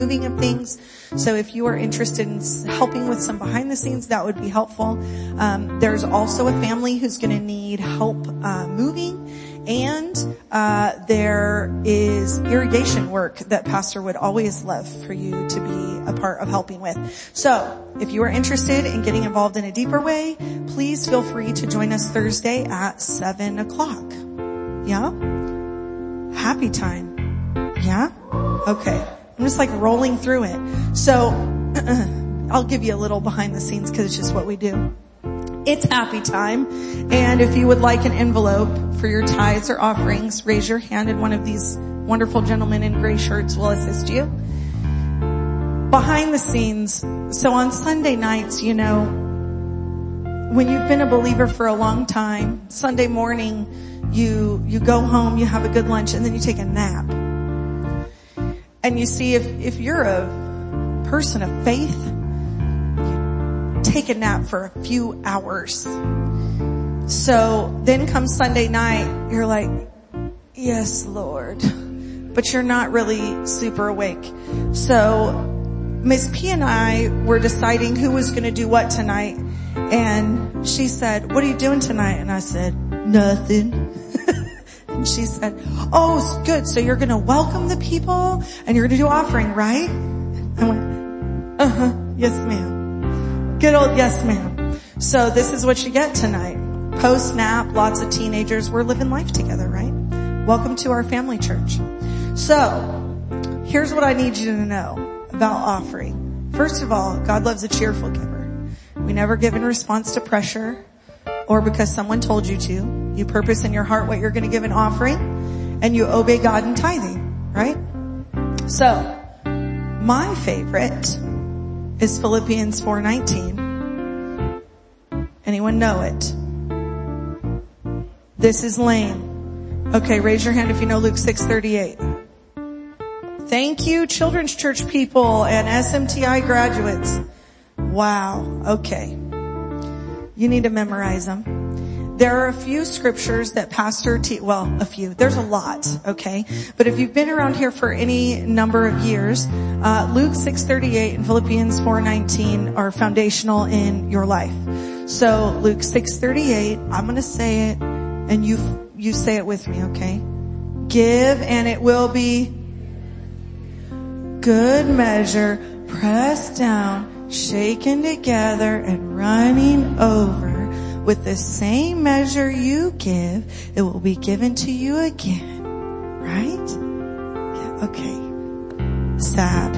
moving of things. So if you are interested in helping with some behind the scenes, that would be helpful. Um, there's also a family who's going to need help uh, moving, and uh, there is irrigation work that Pastor would always love for you to be a part of helping with. So if you are interested in getting involved in a deeper way, please feel free to join us Thursday at seven o'clock. Yeah, happy time. Yeah, okay. I'm just like rolling through it. So I'll give you a little behind the scenes because it's just what we do. It's happy time. And if you would like an envelope for your tithes or offerings, raise your hand and one of these wonderful gentlemen in gray shirts will assist you. Behind the scenes. So on Sunday nights, you know, when you've been a believer for a long time, Sunday morning, you, you go home, you have a good lunch, and then you take a nap. And you see, if, if you're a person of faith, you take a nap for a few hours. So then comes Sunday night, you're like, yes, Lord, but you're not really super awake. So Miss P and I were deciding who was going to do what tonight. And she said, what are you doing tonight? And I said, nothing. And she said, oh, good. So you're going to welcome the people and you're going to do offering, right? I went, uh huh. Yes, ma'am. Good old yes, ma'am. So this is what you get tonight. Post nap, lots of teenagers. We're living life together, right? Welcome to our family church. So here's what I need you to know about offering. First of all, God loves a cheerful giver. We never give in response to pressure or because someone told you to. You purpose in your heart what you're going to give an offering and you obey God in tithing, right? So my favorite is Philippians 4:19. Anyone know it? This is lame. Okay, raise your hand if you know Luke 6:38. Thank you children's church people and SMTI graduates. Wow. Okay. You need to memorize them. There are a few scriptures that pastor, te- well, a few. There's a lot, okay? But if you've been around here for any number of years, uh, Luke 6:38 and Philippians 4:19 are foundational in your life. So Luke 6:38, I'm to say it, and you you say it with me, okay? Give, and it will be good measure, pressed down shaken together and running over. With the same measure you give, it will be given to you again. Right? Yeah, okay. Sad.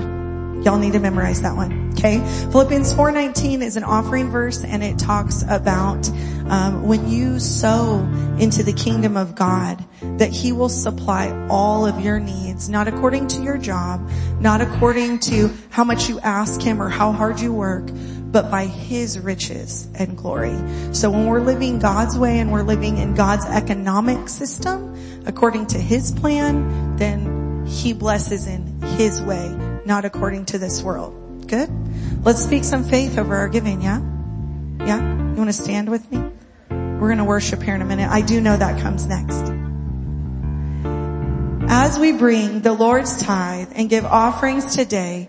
Y'all need to memorize that one. Okay. Philippians 4:19 is an offering verse and it talks about um, when you sow into the kingdom of God that he will supply all of your needs, not according to your job, not according to how much you ask him or how hard you work, but by his riches and glory. So when we're living God's way and we're living in God's economic system according to his plan, then he blesses in his way, not according to this world. Good? Let's speak some faith over our giving, yeah? Yeah? You want to stand with me? We're going to worship here in a minute. I do know that comes next. As we bring the Lord's tithe and give offerings today,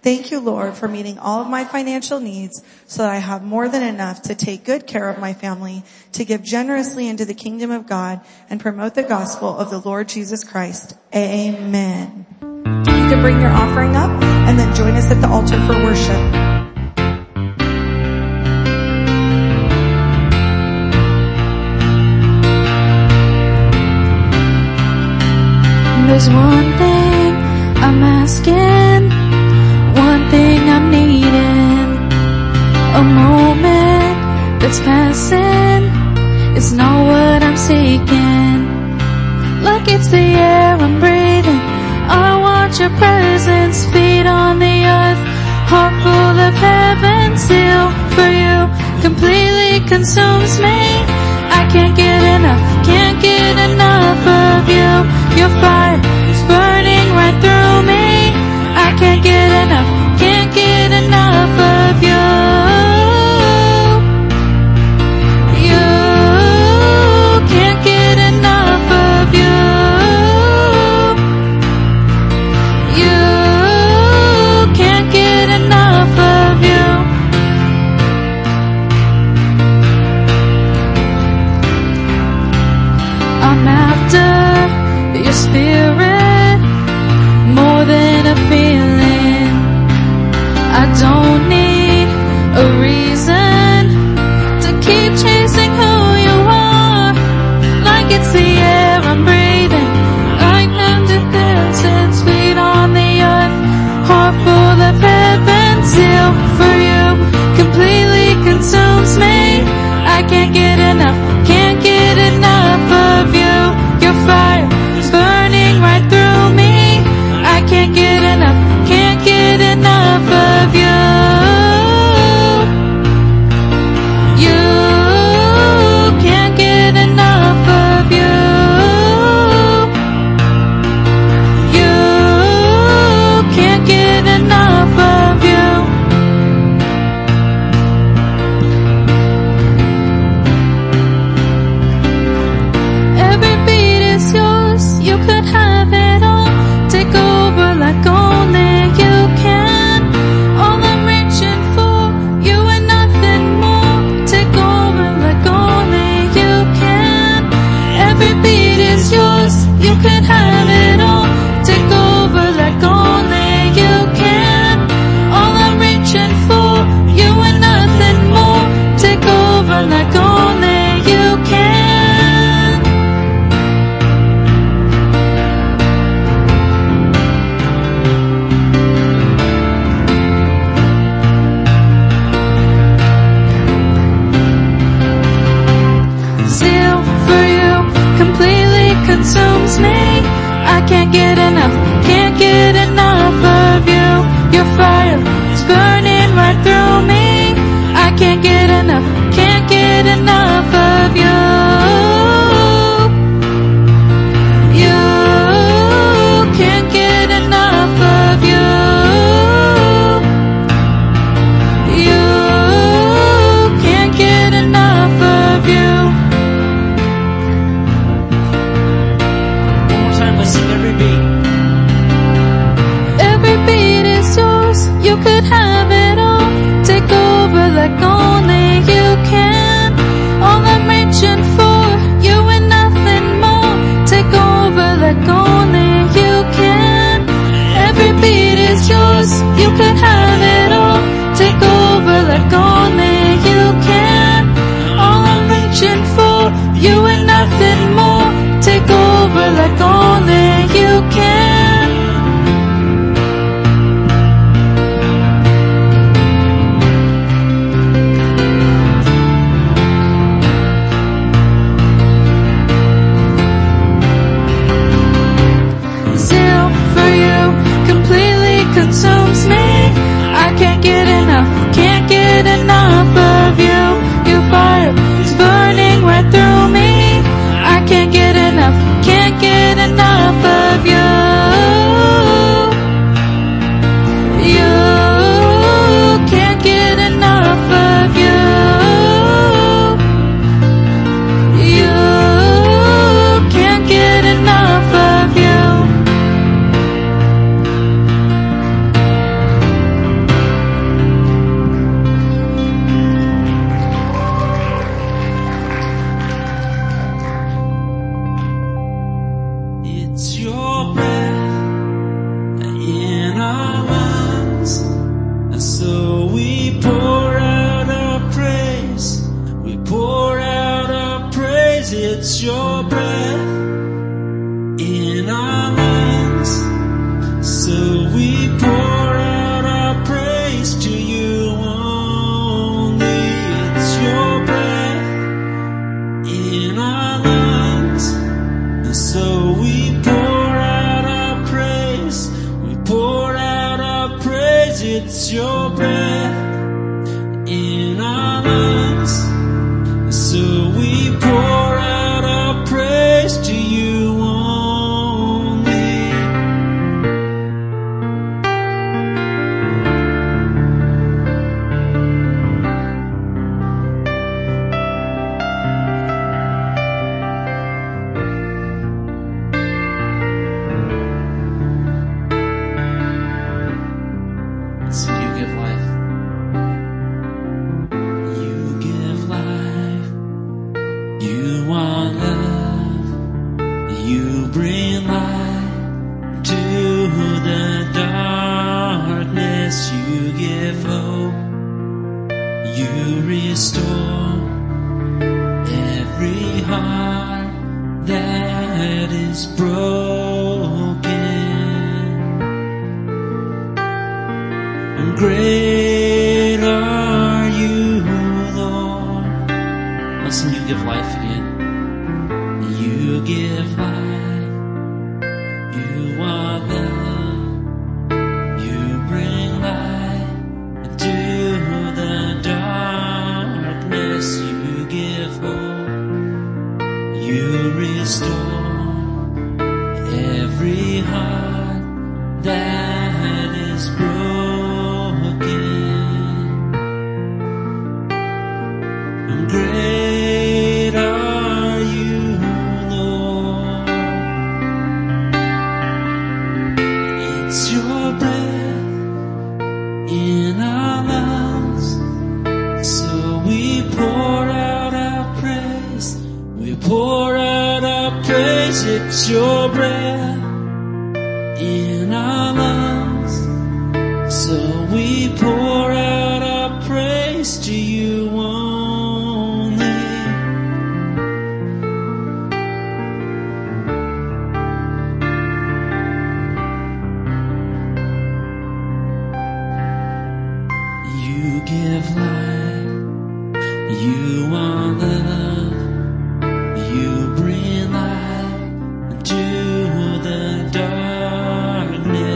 Thank you, Lord, for meeting all of my financial needs so that I have more than enough to take good care of my family, to give generously into the kingdom of God and promote the gospel of the Lord Jesus Christ. Amen. You can bring your offering up and then join us at the altar for worship. There's one the air I'm breathing. I want your presence, feet on the earth, heart full of heaven, seal for you, completely consumes me. I can't get enough, can't get enough of you. You're fire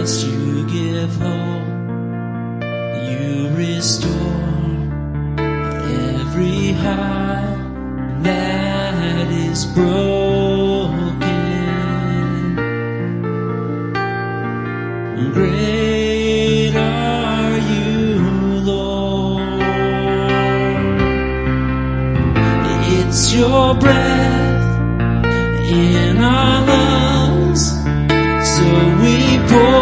you give hope, you restore every heart that is broken. Great are you, Lord. It's your breath in our lungs, so we pour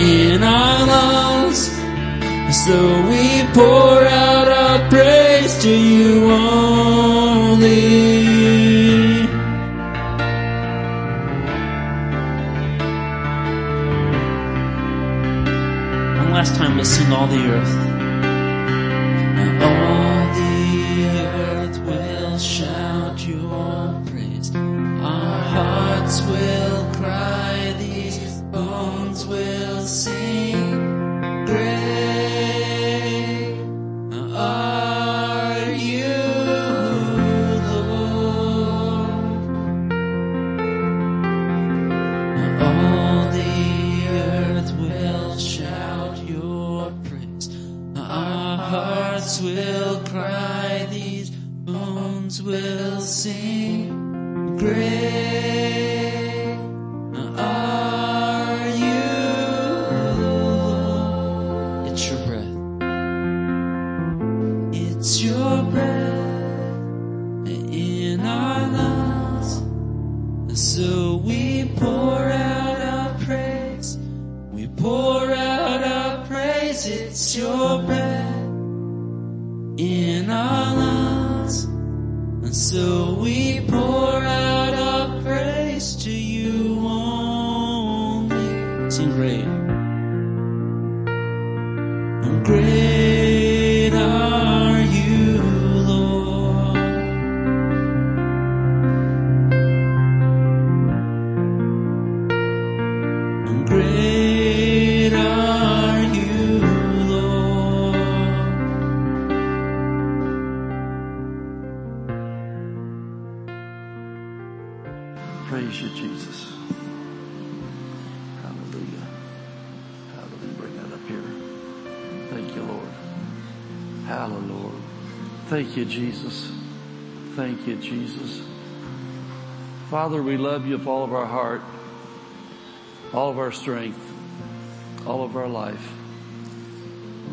in our lungs. So we pour out our praise to you only. One last time, let's sing all the earth. Father, we love you with all of our heart, all of our strength, all of our life.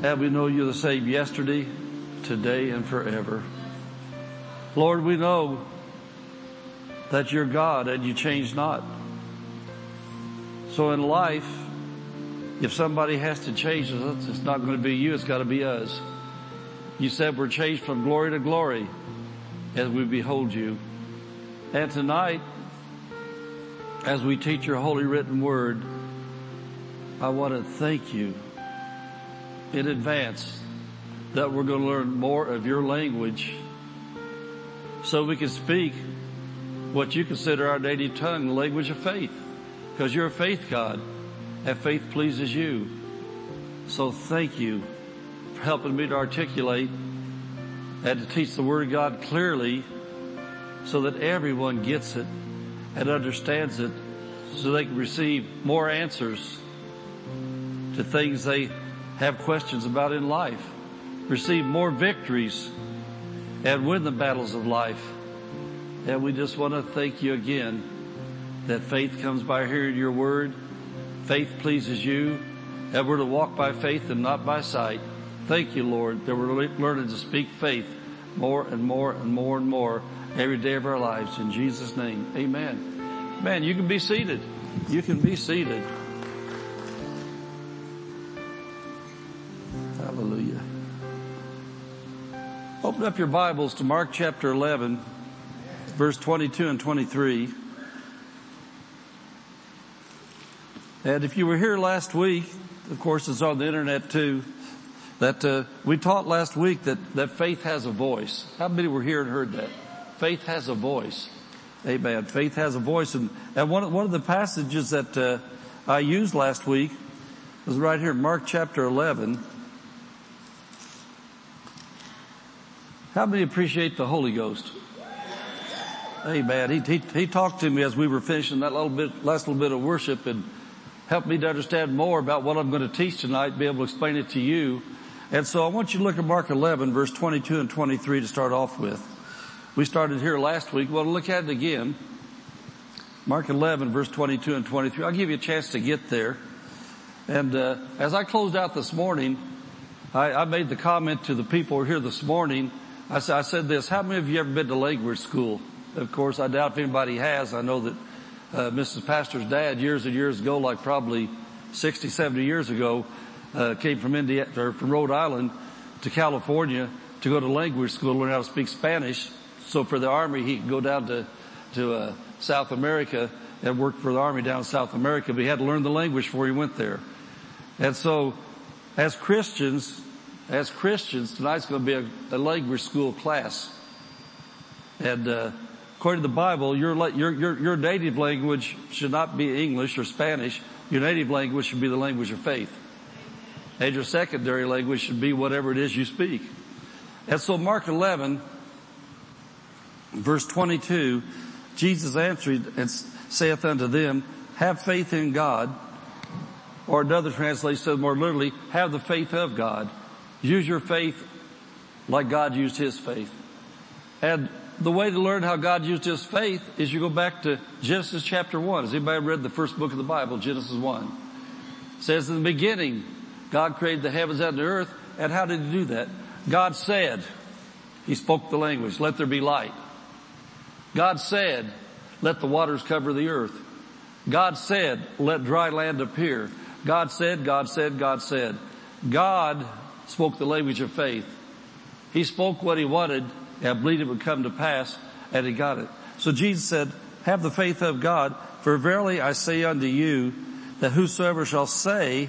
And we know you're the same yesterday, today, and forever. Lord, we know that you're God and you change not. So in life, if somebody has to change us, it's not going to be you, it's got to be us. You said we're changed from glory to glory as we behold you. And tonight, as we teach your holy written word, I want to thank you in advance that we're going to learn more of your language so we can speak what you consider our native tongue, the language of faith. Because you're a faith God and faith pleases you. So thank you for helping me to articulate and to teach the Word of God clearly so that everyone gets it and understands it so they can receive more answers to things they have questions about in life, receive more victories and win the battles of life. And we just want to thank you again that faith comes by hearing your word. Faith pleases you. And we're to walk by faith and not by sight. Thank you, Lord, that we're learning to speak faith more and more and more and more every day of our lives. In Jesus' name, amen. Man, you can be seated. You can be seated. Hallelujah. Open up your Bibles to Mark chapter 11, verse 22 and 23. And if you were here last week, of course it's on the internet too, that uh, we taught last week that, that faith has a voice. How many were here and heard that? Faith has a voice. Amen. Faith has a voice. And, and one, one of the passages that uh, I used last week was right here, Mark chapter 11. How many appreciate the Holy Ghost? Amen. He, he, he talked to me as we were finishing that little bit, last little bit of worship and helped me to understand more about what I'm going to teach tonight, be able to explain it to you. And so I want you to look at Mark 11 verse 22 and 23 to start off with. We started here last week. Well, look at it again. Mark 11 verse 22 and 23. I'll give you a chance to get there. And uh, as I closed out this morning, I, I made the comment to the people who are here this morning. I said, I said this, how many of you ever been to language school? Of course, I doubt if anybody has. I know that uh, Mrs. Pastor's dad years and years ago, like probably 60, 70 years ago, uh, came from India, or from Rhode Island to California to go to language school learn how to speak Spanish. So for the army, he could go down to, to, uh, South America and work for the army down in South America, but he had to learn the language before he went there. And so as Christians, as Christians, tonight's going to be a, a language school class. And, uh, according to the Bible, your, your, your, your native language should not be English or Spanish. Your native language should be the language of faith. And your secondary language should be whatever it is you speak. And so Mark 11, verse 22, Jesus answered and saith unto them, have faith in God. Or another translation says more literally, have the faith of God. Use your faith like God used his faith. And the way to learn how God used his faith is you go back to Genesis chapter 1. Has anybody read the first book of the Bible, Genesis 1? It says in the beginning, God created the heavens and the earth. And how did he do that? God said, he spoke the language, let there be light. God said, let the waters cover the earth. God said, let dry land appear. God said, God said, God said. God spoke the language of faith. He spoke what he wanted and believed it would come to pass and he got it. So Jesus said, have the faith of God, for verily I say unto you that whosoever shall say,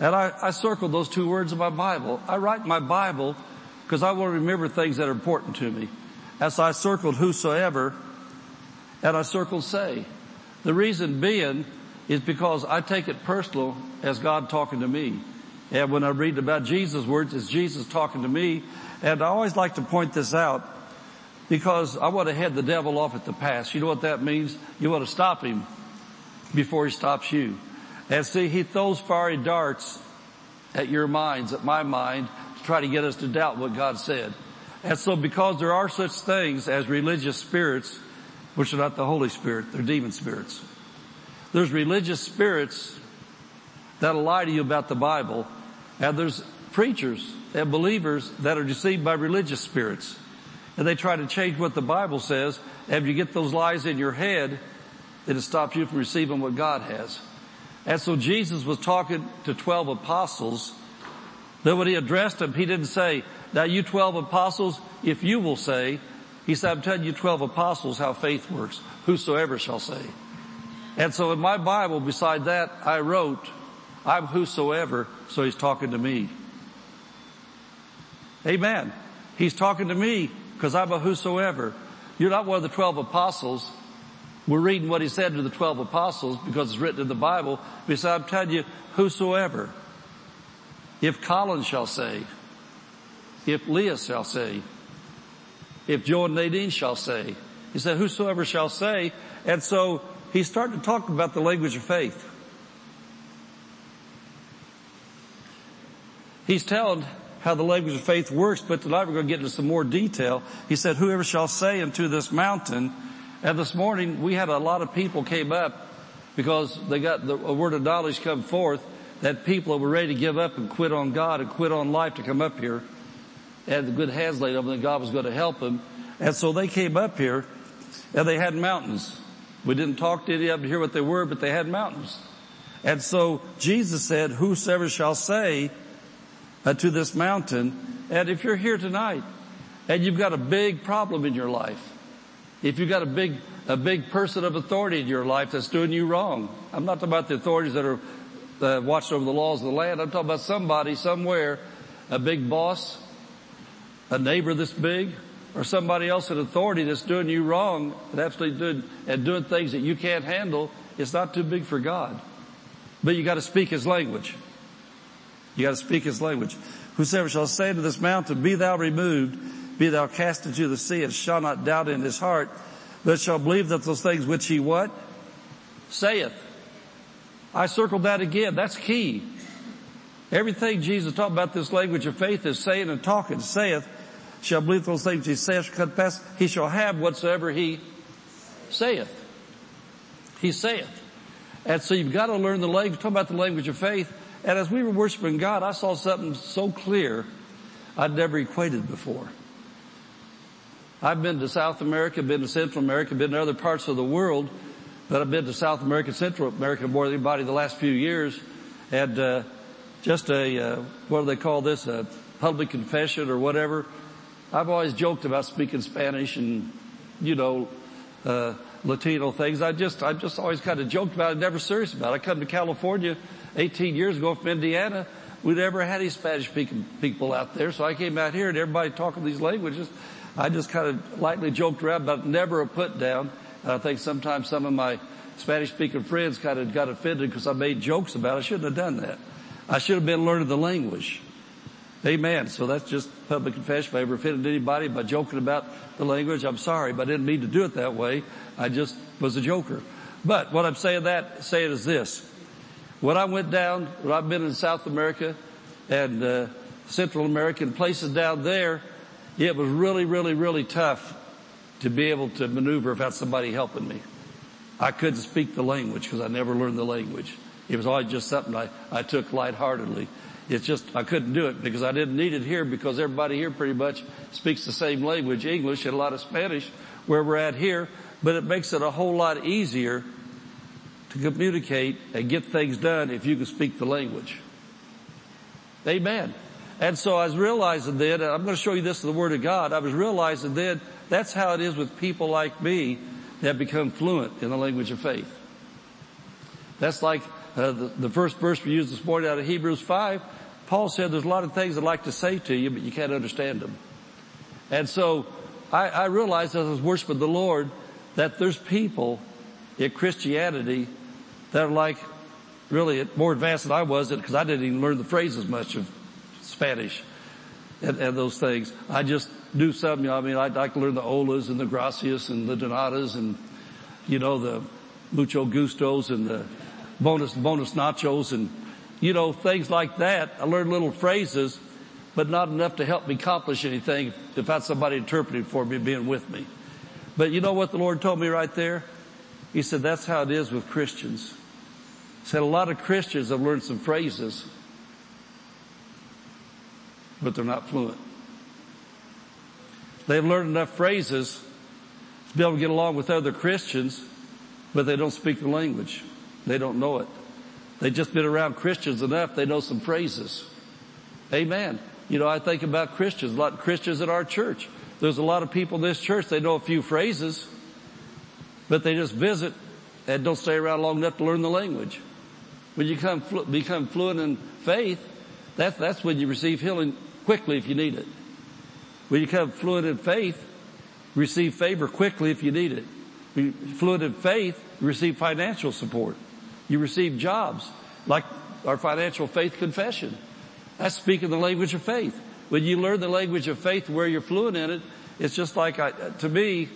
and I, I circled those two words in my Bible. I write my Bible because I want to remember things that are important to me. As I circled whosoever, and I circled say. The reason being is because I take it personal as God talking to me. And when I read about Jesus' words, it's Jesus talking to me. And I always like to point this out because I want to head the devil off at the pass. You know what that means? You want to stop him before he stops you. And see, he throws fiery darts at your minds, at my mind, to try to get us to doubt what God said. And so because there are such things as religious spirits, which are not the Holy Spirit, they're demon spirits. There's religious spirits that'll lie to you about the Bible, and there's preachers and believers that are deceived by religious spirits. And they try to change what the Bible says, and if you get those lies in your head, it stops you from receiving what God has. And so Jesus was talking to 12 apostles, that when he addressed them, he didn't say, now you 12 apostles, if you will say, he said, I'm telling you 12 apostles how faith works. Whosoever shall say. And so in my Bible, beside that, I wrote, I'm whosoever, so he's talking to me. Amen. He's talking to me because I'm a whosoever. You're not one of the 12 apostles. We're reading what he said to the 12 apostles because it's written in the Bible. He said, I'm telling you, whosoever. If Colin shall say, if Leah shall say, if Joe and Nadine shall say. He said, whosoever shall say. And so he started to talk about the language of faith. He's telling how the language of faith works, but tonight we're going to get into some more detail. He said, whoever shall say unto this mountain, and this morning we had a lot of people came up because they got the word of knowledge come forth that people were ready to give up and quit on God and quit on life to come up here had good hands laid over them and God was going to help them. And so they came up here and they had mountains. We didn't talk to any of them to hear what they were, but they had mountains. And so Jesus said, whosoever shall say uh, to this mountain, and if you're here tonight and you've got a big problem in your life, if you've got a big, a big person of authority in your life that's doing you wrong, I'm not talking about the authorities that are uh, over the laws of the land. I'm talking about somebody somewhere, a big boss, a neighbor this big or somebody else in authority that's doing you wrong and absolutely doing, and doing things that you can't handle, it's not too big for God. But you gotta speak His language. You gotta speak His language. Whosoever shall say to this mountain, be thou removed, be thou cast into the sea, and shall not doubt in his heart, but shall believe that those things which he what? Saith. I circled that again. That's key. Everything Jesus talked about this language of faith is saying and talking, saith, shall believe those things he saith pass, he shall have whatsoever he saith. He saith. And so you've got to learn the language, talk about the language of faith, And as we were worshiping God, I saw something so clear I'd never equated before. I've been to South America, been to Central America, been to other parts of the world, but I've been to South America, Central America more than anybody the last few years. And, uh, just a, uh, what do they call this? A public confession or whatever. I've always joked about speaking Spanish and, you know, uh, Latino things. I just, I just always kind of joked about it, never serious about it. I come to California 18 years ago from Indiana. We never had any Spanish speaking people out there. So I came out here and everybody talking these languages. I just kind of lightly joked around, but never a put down. And I think sometimes some of my Spanish speaking friends kind of got offended because I made jokes about it. I shouldn't have done that. I should have been learning the language. Amen. So that's just public confession. If I ever offended anybody by joking about the language, I'm sorry, but I didn't mean to do it that way. I just was a joker. But what I'm saying that, saying is this. When I went down, when I've been in South America and, uh, Central America and places down there, it was really, really, really tough to be able to maneuver without somebody helping me. I couldn't speak the language because I never learned the language. It was always just something I, I took lightheartedly. It's just, I couldn't do it because I didn't need it here because everybody here pretty much speaks the same language, English and a lot of Spanish where we're at here, but it makes it a whole lot easier to communicate and get things done if you can speak the language. Amen. And so I was realizing then, and I'm going to show you this in the Word of God, I was realizing then that's how it is with people like me that become fluent in the language of faith. That's like uh, the, the first verse we used this morning out of Hebrews 5. Paul said there's a lot of things I'd like to say to you, but you can't understand them. And so I, I realized as I was worshiping the Lord that there's people in Christianity that are like really more advanced than I was because I didn't even learn the phrases much of Spanish and, and those things. I just do some, you know, I mean, I'd like to learn the olas and the gracias and the donatas and, you know, the mucho gustos and the bonus, bonus nachos and, you know, things like that. I learned little phrases, but not enough to help me accomplish anything if I had somebody interpreting for me being with me. But you know what the Lord told me right there? He said, that's how it is with Christians. He said a lot of Christians have learned some phrases, but they're not fluent. They've learned enough phrases to be able to get along with other Christians, but they don't speak the language. They don't know it. They've just been around Christians enough, they know some phrases. Amen. You know, I think about Christians, a lot of Christians at our church. There's a lot of people in this church, they know a few phrases, but they just visit and don't stay around long enough to learn the language. When you come, become fluent in faith, that's, that's when you receive healing quickly if you need it. When you become fluent in faith, receive favor quickly if you need it. When Fluent in faith, receive financial support. You receive jobs, like our financial faith confession. That's speaking the language of faith. When you learn the language of faith where you're fluent in it, it's just like I, to me,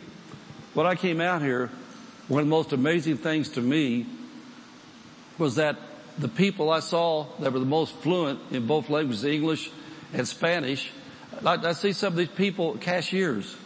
when I came out here, one of the most amazing things to me was that the people I saw that were the most fluent in both languages, English and Spanish, I, I see some of these people, cashiers,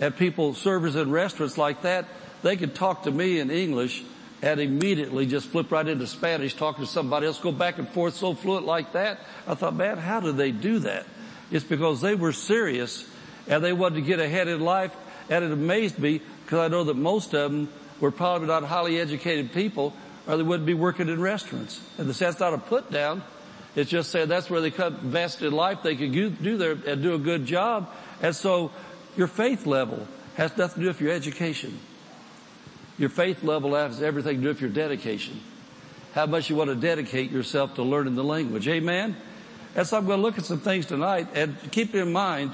and people, servers in restaurants like that, they could talk to me in English and immediately just flip right into Spanish, talking to somebody else, go back and forth so fluent like that. I thought, man, how do they do that? It's because they were serious and they wanted to get ahead in life. And it amazed me because I know that most of them were probably not highly educated people or they wouldn't be working in restaurants. And that's not a put down. It's just saying that's where they cut invested in life. They could do their, and do a good job. And so your faith level has nothing to do with your education. Your faith level has everything to do with your dedication. How much you want to dedicate yourself to learning the language. Amen? And so I'm going to look at some things tonight and keep in mind,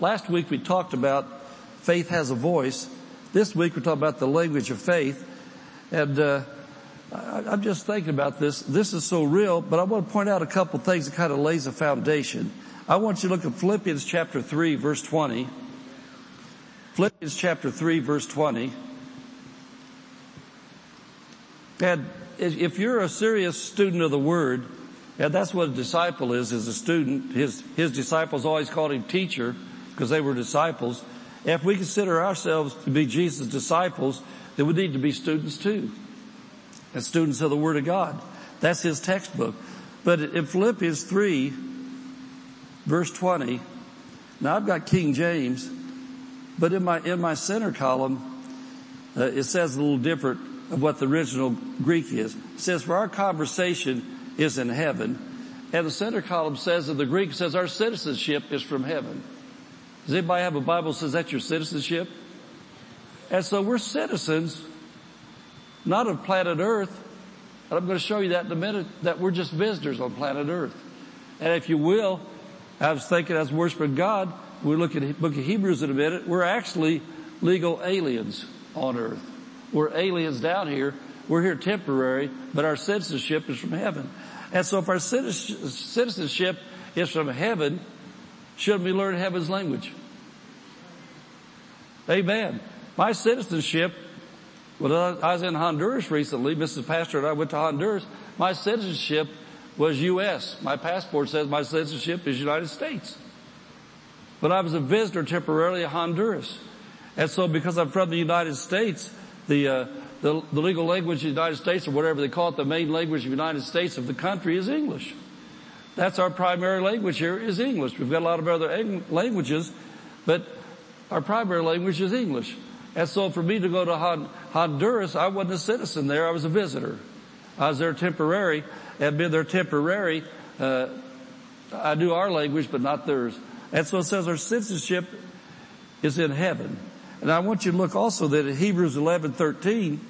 last week we talked about faith has a voice. This week we're talking about the language of faith. And, uh, I, am just thinking about this. This is so real, but I want to point out a couple things that kind of lays a foundation. I want you to look at Philippians chapter 3 verse 20. Philippians chapter 3 verse 20. If you're a serious student of the Word, that's what a disciple is, is a student. His, his disciples always called him teacher because they were disciples. If we consider ourselves to be Jesus' disciples, then we need to be students too. And students of the Word of God. That's his textbook. But in Philippians 3, verse 20, now I've got King James, but in my, in my center column, uh, it says a little different of what the original Greek is. It says, for our conversation is in heaven. And the center column says in the Greek says our citizenship is from heaven. Does anybody have a Bible that says that's your citizenship? And so we're citizens, not of planet Earth. And I'm going to show you that in a minute, that we're just visitors on planet Earth. And if you will, I was thinking as worshiping God, we look at the book of Hebrews in a minute, we're actually legal aliens on earth. We're aliens down here. We're here temporary, but our citizenship is from heaven. And so if our citizenship is from heaven, shouldn't we learn heaven's language? Amen. My citizenship, when I was in Honduras recently, Mrs. Pastor and I went to Honduras, my citizenship was U.S. My passport says my citizenship is United States. But I was a visitor temporarily in Honduras. And so because I'm from the United States, the, uh, the, the, legal language of the United States or whatever they call it, the main language of the United States of the country is English. That's our primary language here is English. We've got a lot of other languages, but our primary language is English. And so for me to go to Honduras, I wasn't a citizen there, I was a visitor. I was there temporary, and been there temporary, uh, I knew our language, but not theirs. And so it says our citizenship is in heaven. And I want you to look also that in Hebrews 11, 13,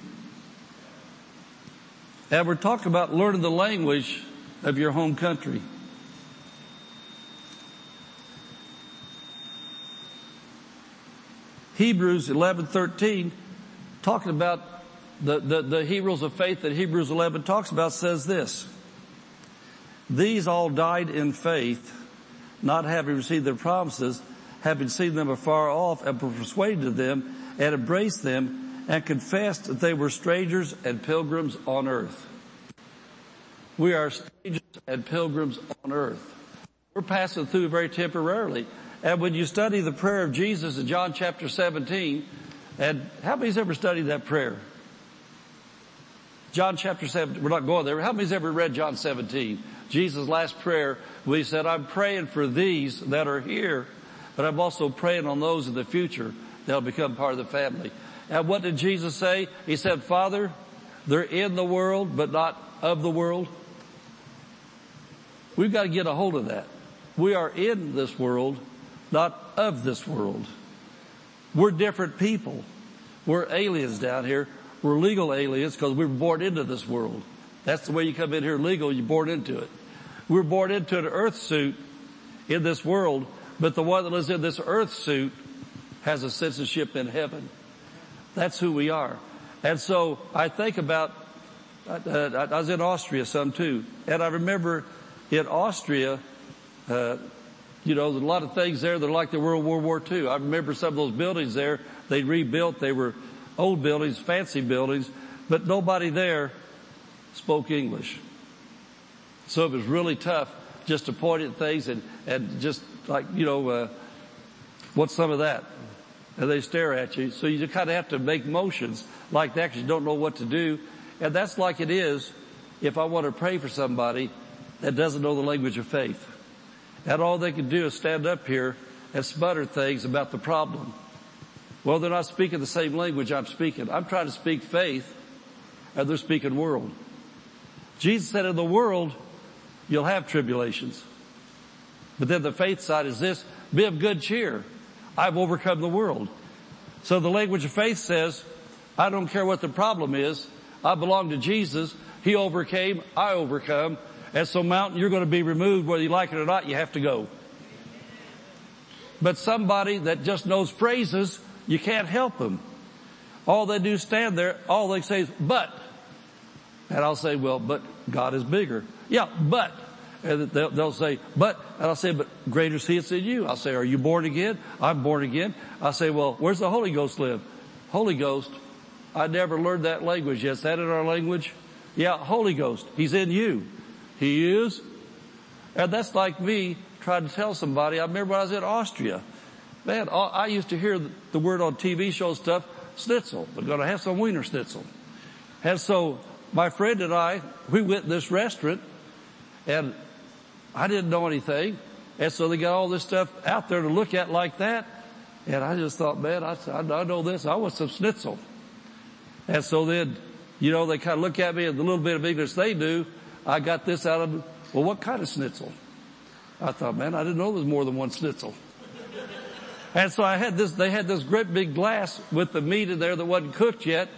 and we're talking about learning the language of your home country. Hebrews 11, 13, talking about the, the, the heroes of faith that Hebrews 11 talks about says this. These all died in faith, not having received their promises, having seen them afar off and persuaded them and embraced them and confessed that they were strangers and pilgrims on earth. We are strangers and pilgrims on earth. We're passing through very temporarily. And when you study the prayer of Jesus in John chapter 17, and how many's ever studied that prayer? John chapter 7, we're not going there. How many's ever read John 17? Jesus' last prayer, we said, I'm praying for these that are here, but I'm also praying on those in the future that'll become part of the family. And what did Jesus say? He said, Father, they're in the world, but not of the world. We've got to get a hold of that. We are in this world, not of this world. We're different people. We're aliens down here. We're legal aliens because we were born into this world. That's the way you come in here legal, you're born into it. We're born into an earth suit in this world, but the one that lives in this earth suit has a citizenship in heaven. That's who we are. And so I think about, uh, I was in Austria some too, and I remember in Austria, uh, you know, there's a lot of things there that are like the World War War II. I remember some of those buildings there, they rebuilt, they were old buildings, fancy buildings, but nobody there spoke English. So it was really tough just to point at things and, and just like, you know, uh, what's some of that? And they stare at you. So you kind of have to make motions like that because you don't know what to do. And that's like it is if I want to pray for somebody that doesn't know the language of faith. And all they can do is stand up here and sputter things about the problem. Well, they're not speaking the same language I'm speaking. I'm trying to speak faith and they're speaking world. Jesus said in the world, you'll have tribulations. But then the faith side is this, be of good cheer. I've overcome the world. So the language of faith says, I don't care what the problem is. I belong to Jesus. He overcame. I overcome. And so mountain, you're going to be removed whether you like it or not. You have to go. But somebody that just knows phrases, you can't help them. All they do stand there. All they say is, but. And I'll say, well, but God is bigger. Yeah, but. And they'll, they'll say, but, and I'll say, but greater he that's in you. I'll say, are you born again? I'm born again. I'll say, well, where's the Holy Ghost live? Holy Ghost. I never learned that language. Yes, that in our language? Yeah, Holy Ghost. He's in you. He is. And that's like me trying to tell somebody. I remember when I was in Austria. Man, I used to hear the word on TV show stuff, schnitzel. We're going to have some wiener schnitzel. And so my friend and I, we went this restaurant And I didn't know anything. And so they got all this stuff out there to look at like that. And I just thought, man, I, I know this. I want some schnitzel. And so then, you know, they kind of look at me and the little bit of English they do, I got this out of, well, what kind of schnitzel? I thought, man, I didn't know there was more than one schnitzel. And so I had this, they had this great big glass with the meat in there that wasn't cooked yet.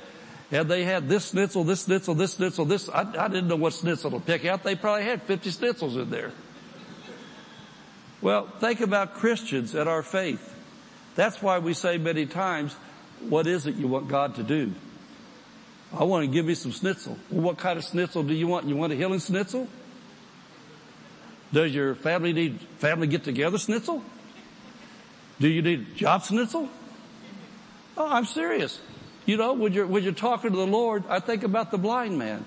And they had this schnitzel, this schnitzel, this schnitzel, this, I, I didn't know what schnitzel to pick out. They probably had 50 schnitzels in there. Well, think about Christians and our faith. That's why we say many times, what is it you want God to do? I want to give me some schnitzel. Well, what kind of schnitzel do you want? You want a healing schnitzel? Does your family need family get together schnitzel? Do you need job schnitzel? Oh, I'm serious. You know, when you're, when you're talking to the Lord, I think about the blind man.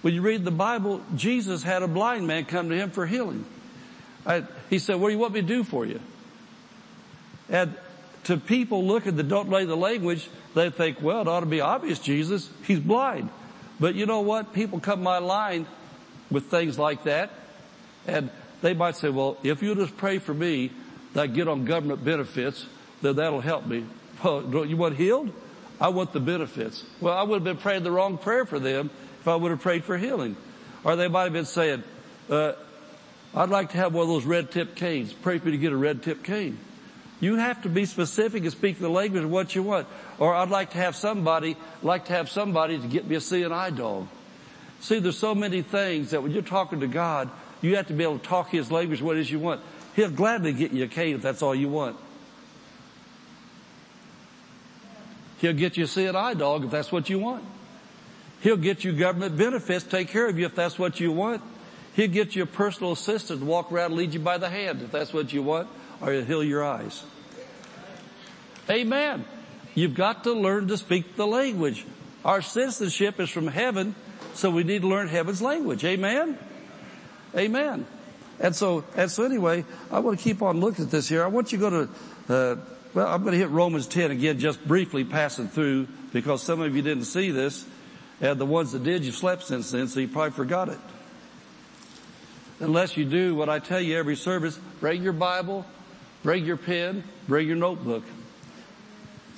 When you read the Bible, Jesus had a blind man come to him for healing. I, he said, what do you want me to do for you? And to people looking that don't know the language, they think, well, it ought to be obvious, Jesus. He's blind. But you know what? People come my line with things like that. And they might say, well, if you just pray for me that I get on government benefits, then that'll help me. Well, you want healed? I want the benefits. Well, I would have been praying the wrong prayer for them if I would have prayed for healing. Or they might have been saying, uh, I'd like to have one of those red tip canes. Pray for me to get a red tip cane. You have to be specific and speak the language of what you want. Or I'd like to have somebody, like to have somebody to get me a eye dog. See, there's so many things that when you're talking to God, you have to be able to talk His language, what it is you want. He'll gladly get you a cane if that's all you want. He'll get you a eye dog if that's what you want. He'll get you government benefits, take care of you if that's what you want. He'll get you a personal assistant to walk around and lead you by the hand if that's what you want, or he'll heal your eyes. Amen. You've got to learn to speak the language. Our citizenship is from heaven, so we need to learn heaven's language. Amen? Amen. And so, and so anyway, I want to keep on looking at this here. I want you to go to, uh, well, I'm going to hit Romans 10 again, just briefly passing through, because some of you didn't see this, and the ones that did, you slept since then, so you probably forgot it. Unless you do what I tell you every service, bring your Bible, bring your pen, bring your notebook.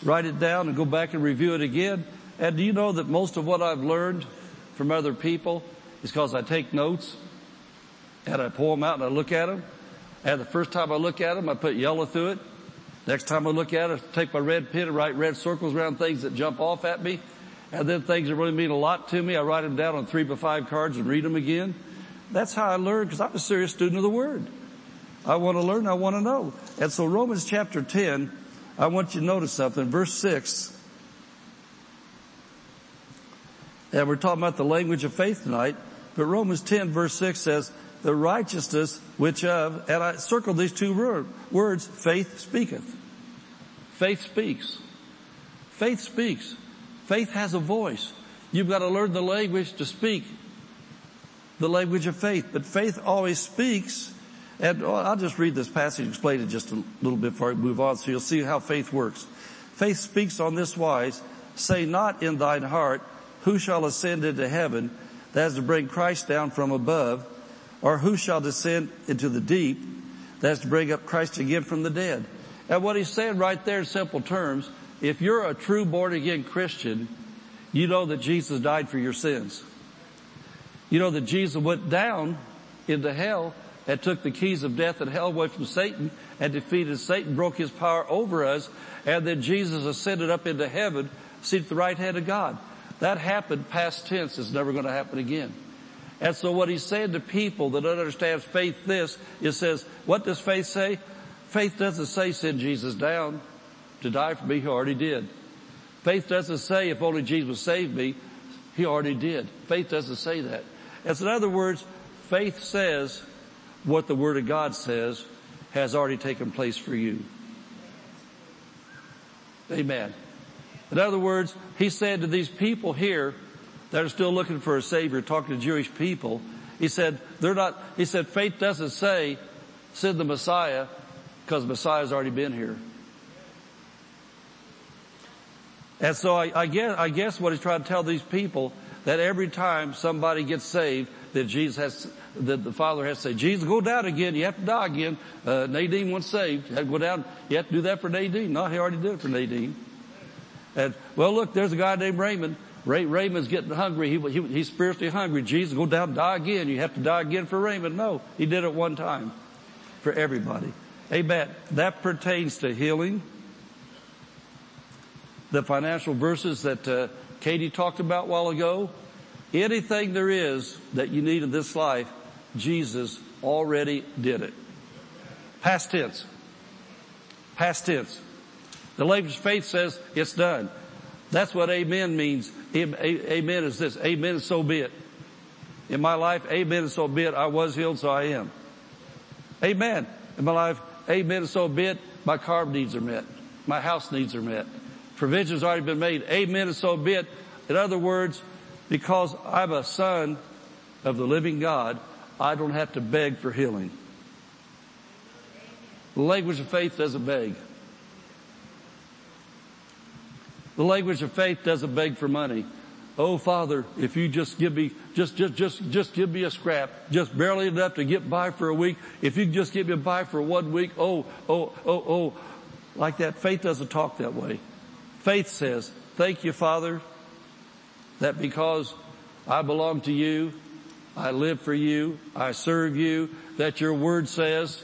Write it down and go back and review it again. And do you know that most of what I've learned from other people is because I take notes and I pull them out and I look at them. And the first time I look at them, I put yellow through it. Next time I look at it, I take my red pen and write red circles around things that jump off at me. And then things that really mean a lot to me, I write them down on three by five cards and read them again. That's how I learn because I'm a serious student of the Word. I want to learn, I want to know. And so Romans chapter 10, I want you to notice something. Verse 6. And we're talking about the language of faith tonight. But Romans 10 verse 6 says, the righteousness which of, and I circled these two words, faith speaketh. Faith speaks. Faith speaks. Faith has a voice. You've got to learn the language to speak the language of faith. But faith always speaks. And oh, I'll just read this passage, explain it just a little bit before I move on so you'll see how faith works. Faith speaks on this wise, say not in thine heart, who shall ascend into heaven, that is to bring Christ down from above, or who shall descend into the deep, that is to bring up Christ again from the dead. And what he's saying right there in simple terms, if you're a true born again Christian, you know that Jesus died for your sins. You know that Jesus went down into hell and took the keys of death and hell away from Satan and defeated Satan, broke his power over us, and then Jesus ascended up into heaven, seated at the right hand of God. That happened past tense. It's never going to happen again. And so what he's saying to people that don't understand faith this, it says, what does faith say? Faith doesn't say send Jesus down to die for me. He already did. Faith doesn't say if only Jesus saved me. He already did. Faith doesn't say that. As in other words, faith says what the Word of God says has already taken place for you. Amen. In other words, he said to these people here that are still looking for a Savior, talking to Jewish people, he said, they're not, he said, faith doesn't say, send the Messiah, because Messiah's already been here. And so I, I guess, I guess what he's trying to tell these people that every time somebody gets saved, that Jesus has, that the Father has to say, Jesus, go down again. You have to die again. Uh, Nadine once saved. You have to go down. You have to do that for Nadine. No, he already did it for Nadine. And, well, look, there's a guy named Raymond. Ray, Raymond's getting hungry. He, he, he's spiritually hungry. Jesus, go down, die again. You have to die again for Raymond. No, he did it one time for everybody. Amen. That pertains to healing. The financial verses that uh, Katie talked about a while ago. Anything there is that you need in this life, Jesus already did it. Past tense. Past tense. The of faith says it's done. That's what amen means. Amen is this. Amen is so be it. In my life, amen is so be it. I was healed, so I am. Amen. In my life, amen is so be it. My carb needs are met. My house needs are met. Provision's already been made. Amen is so be it. In other words, because I'm a son of the living God, I don't have to beg for healing. The language of faith doesn't beg. The language of faith doesn't beg for money. Oh Father, if you just give me, just, just, just, just give me a scrap, just barely enough to get by for a week. If you just give me by for one week, oh, oh, oh, oh, like that. Faith doesn't talk that way. Faith says, thank you Father, that because I belong to you, I live for you, I serve you, that your word says,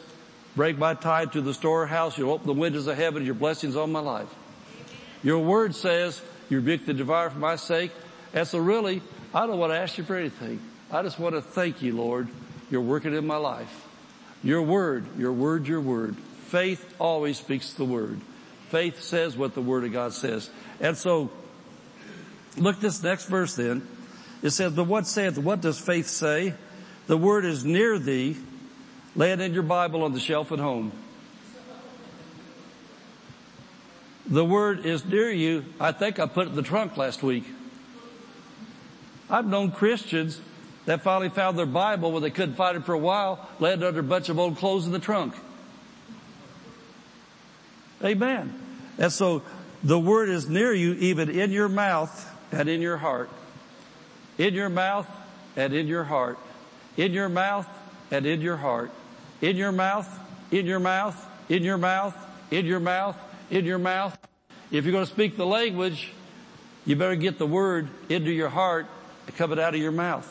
break my tie to the storehouse, you'll open the windows of heaven, your blessings on my life. Your word says you rebuke the devourer for my sake. And so really, I don't want to ask you for anything. I just want to thank you, Lord. You're working in my life. Your word, your word, your word. Faith always speaks the word. Faith says what the word of God says. And so, look this next verse then. It says, but what saith, what does faith say? The word is near thee. Lay it in your Bible on the shelf at home. The word is near you. I think I put it in the trunk last week. I've known Christians that finally found their Bible when they couldn't find it for a while, laid under a bunch of old clothes in the trunk. Amen. And so the word is near you, even in your mouth and in your heart. In your mouth and in your heart. In your mouth and in your heart. In your mouth, in your mouth, in your mouth, in your mouth, in your mouth. If you're going to speak the language, you better get the word into your heart and come it out of your mouth.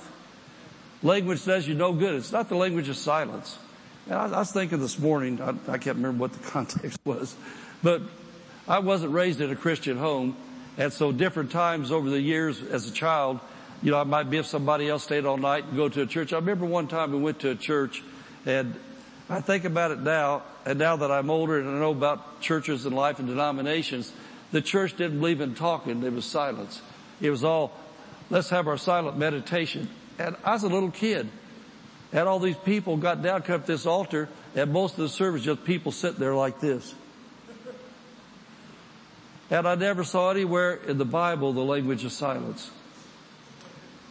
Language does you no good. It's not the language of silence. And I, I was thinking this morning, I, I can't remember what the context was, but I wasn't raised in a Christian home. And so different times over the years as a child, you know, I might be if somebody else stayed all night and go to a church. I remember one time we went to a church and I think about it now, and now that I'm older and I know about churches and life and denominations, the church didn't believe in talking, it was silence. It was all, let's have our silent meditation. And I was a little kid. And all these people got down, come up this altar, and most of the service just people sitting there like this. And I never saw anywhere in the Bible the language of silence.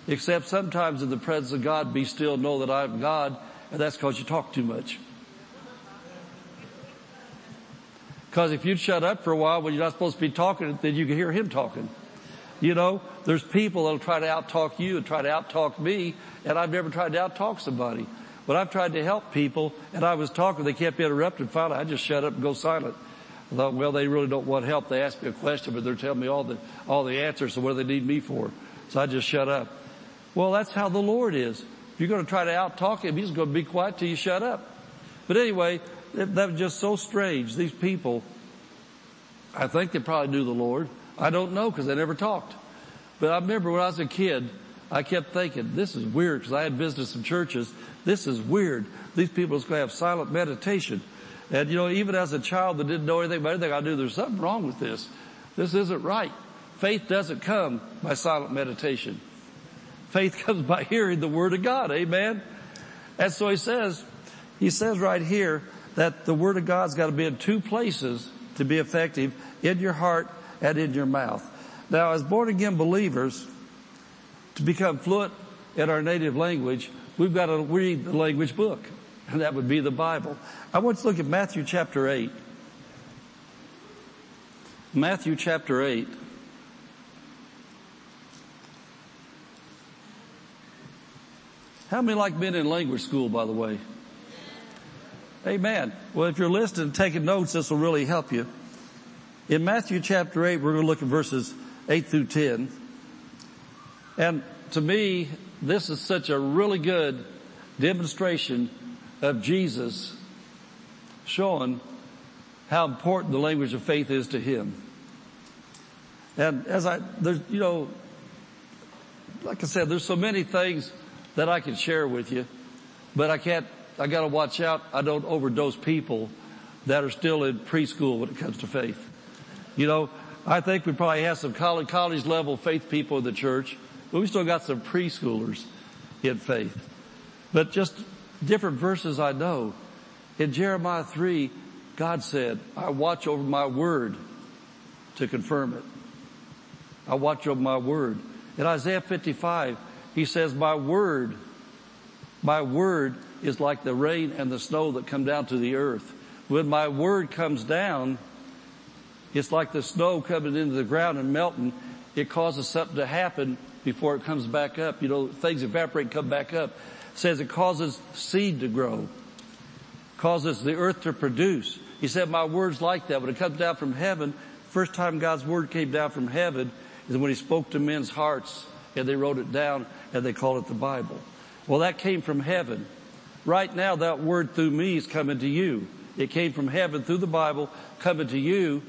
Except sometimes in the presence of God, be still, know that I am God, and that's because you talk too much. Because if you'd shut up for a while when you're not supposed to be talking, then you can hear him talking. You know, there's people that'll try to outtalk you and try to outtalk me, and I've never tried to outtalk somebody. But I've tried to help people, and I was talking, they kept interrupting. Finally, I just shut up and go silent. I thought, well, they really don't want help. They asked me a question, but they're telling me all the, all the answers, so what do they need me for? So I just shut up. Well, that's how the Lord is. If you're going to try to outtalk him, he's going to be quiet till you shut up. But anyway, that was just so strange. These people, I think they probably knew the Lord. I don't know because they never talked. But I remember when I was a kid, I kept thinking, this is weird because I had business in churches. This is weird. These people are going to have silent meditation. And you know, even as a child that didn't know anything about anything, I knew there's something wrong with this. This isn't right. Faith doesn't come by silent meditation. Faith comes by hearing the word of God. Amen. And so he says, he says right here, that the Word of God's got to be in two places to be effective, in your heart and in your mouth. Now as born again believers, to become fluent in our native language, we've got to read the language book. And that would be the Bible. I want to look at Matthew chapter 8. Matthew chapter 8. How many like been in language school, by the way? Amen. Well, if you're listening and taking notes, this will really help you. In Matthew chapter 8, we're going to look at verses 8 through 10. And to me, this is such a really good demonstration of Jesus showing how important the language of faith is to him. And as I, there's, you know, like I said, there's so many things that I can share with you, but I can't I gotta watch out I don't overdose people that are still in preschool when it comes to faith. You know, I think we probably have some college, college level faith people in the church, but we still got some preschoolers in faith. But just different verses I know. In Jeremiah 3, God said, I watch over my word to confirm it. I watch over my word. In Isaiah 55, he says, my word, my word is like the rain and the snow that come down to the earth. When my word comes down, it's like the snow coming into the ground and melting. It causes something to happen before it comes back up. You know, things evaporate and come back up. It says it causes seed to grow. Causes the earth to produce. He said, my word's like that. When it comes down from heaven, first time God's word came down from heaven is when he spoke to men's hearts and they wrote it down and they called it the Bible. Well, that came from heaven. Right now that word through me is coming to you. It came from heaven through the Bible, coming to you.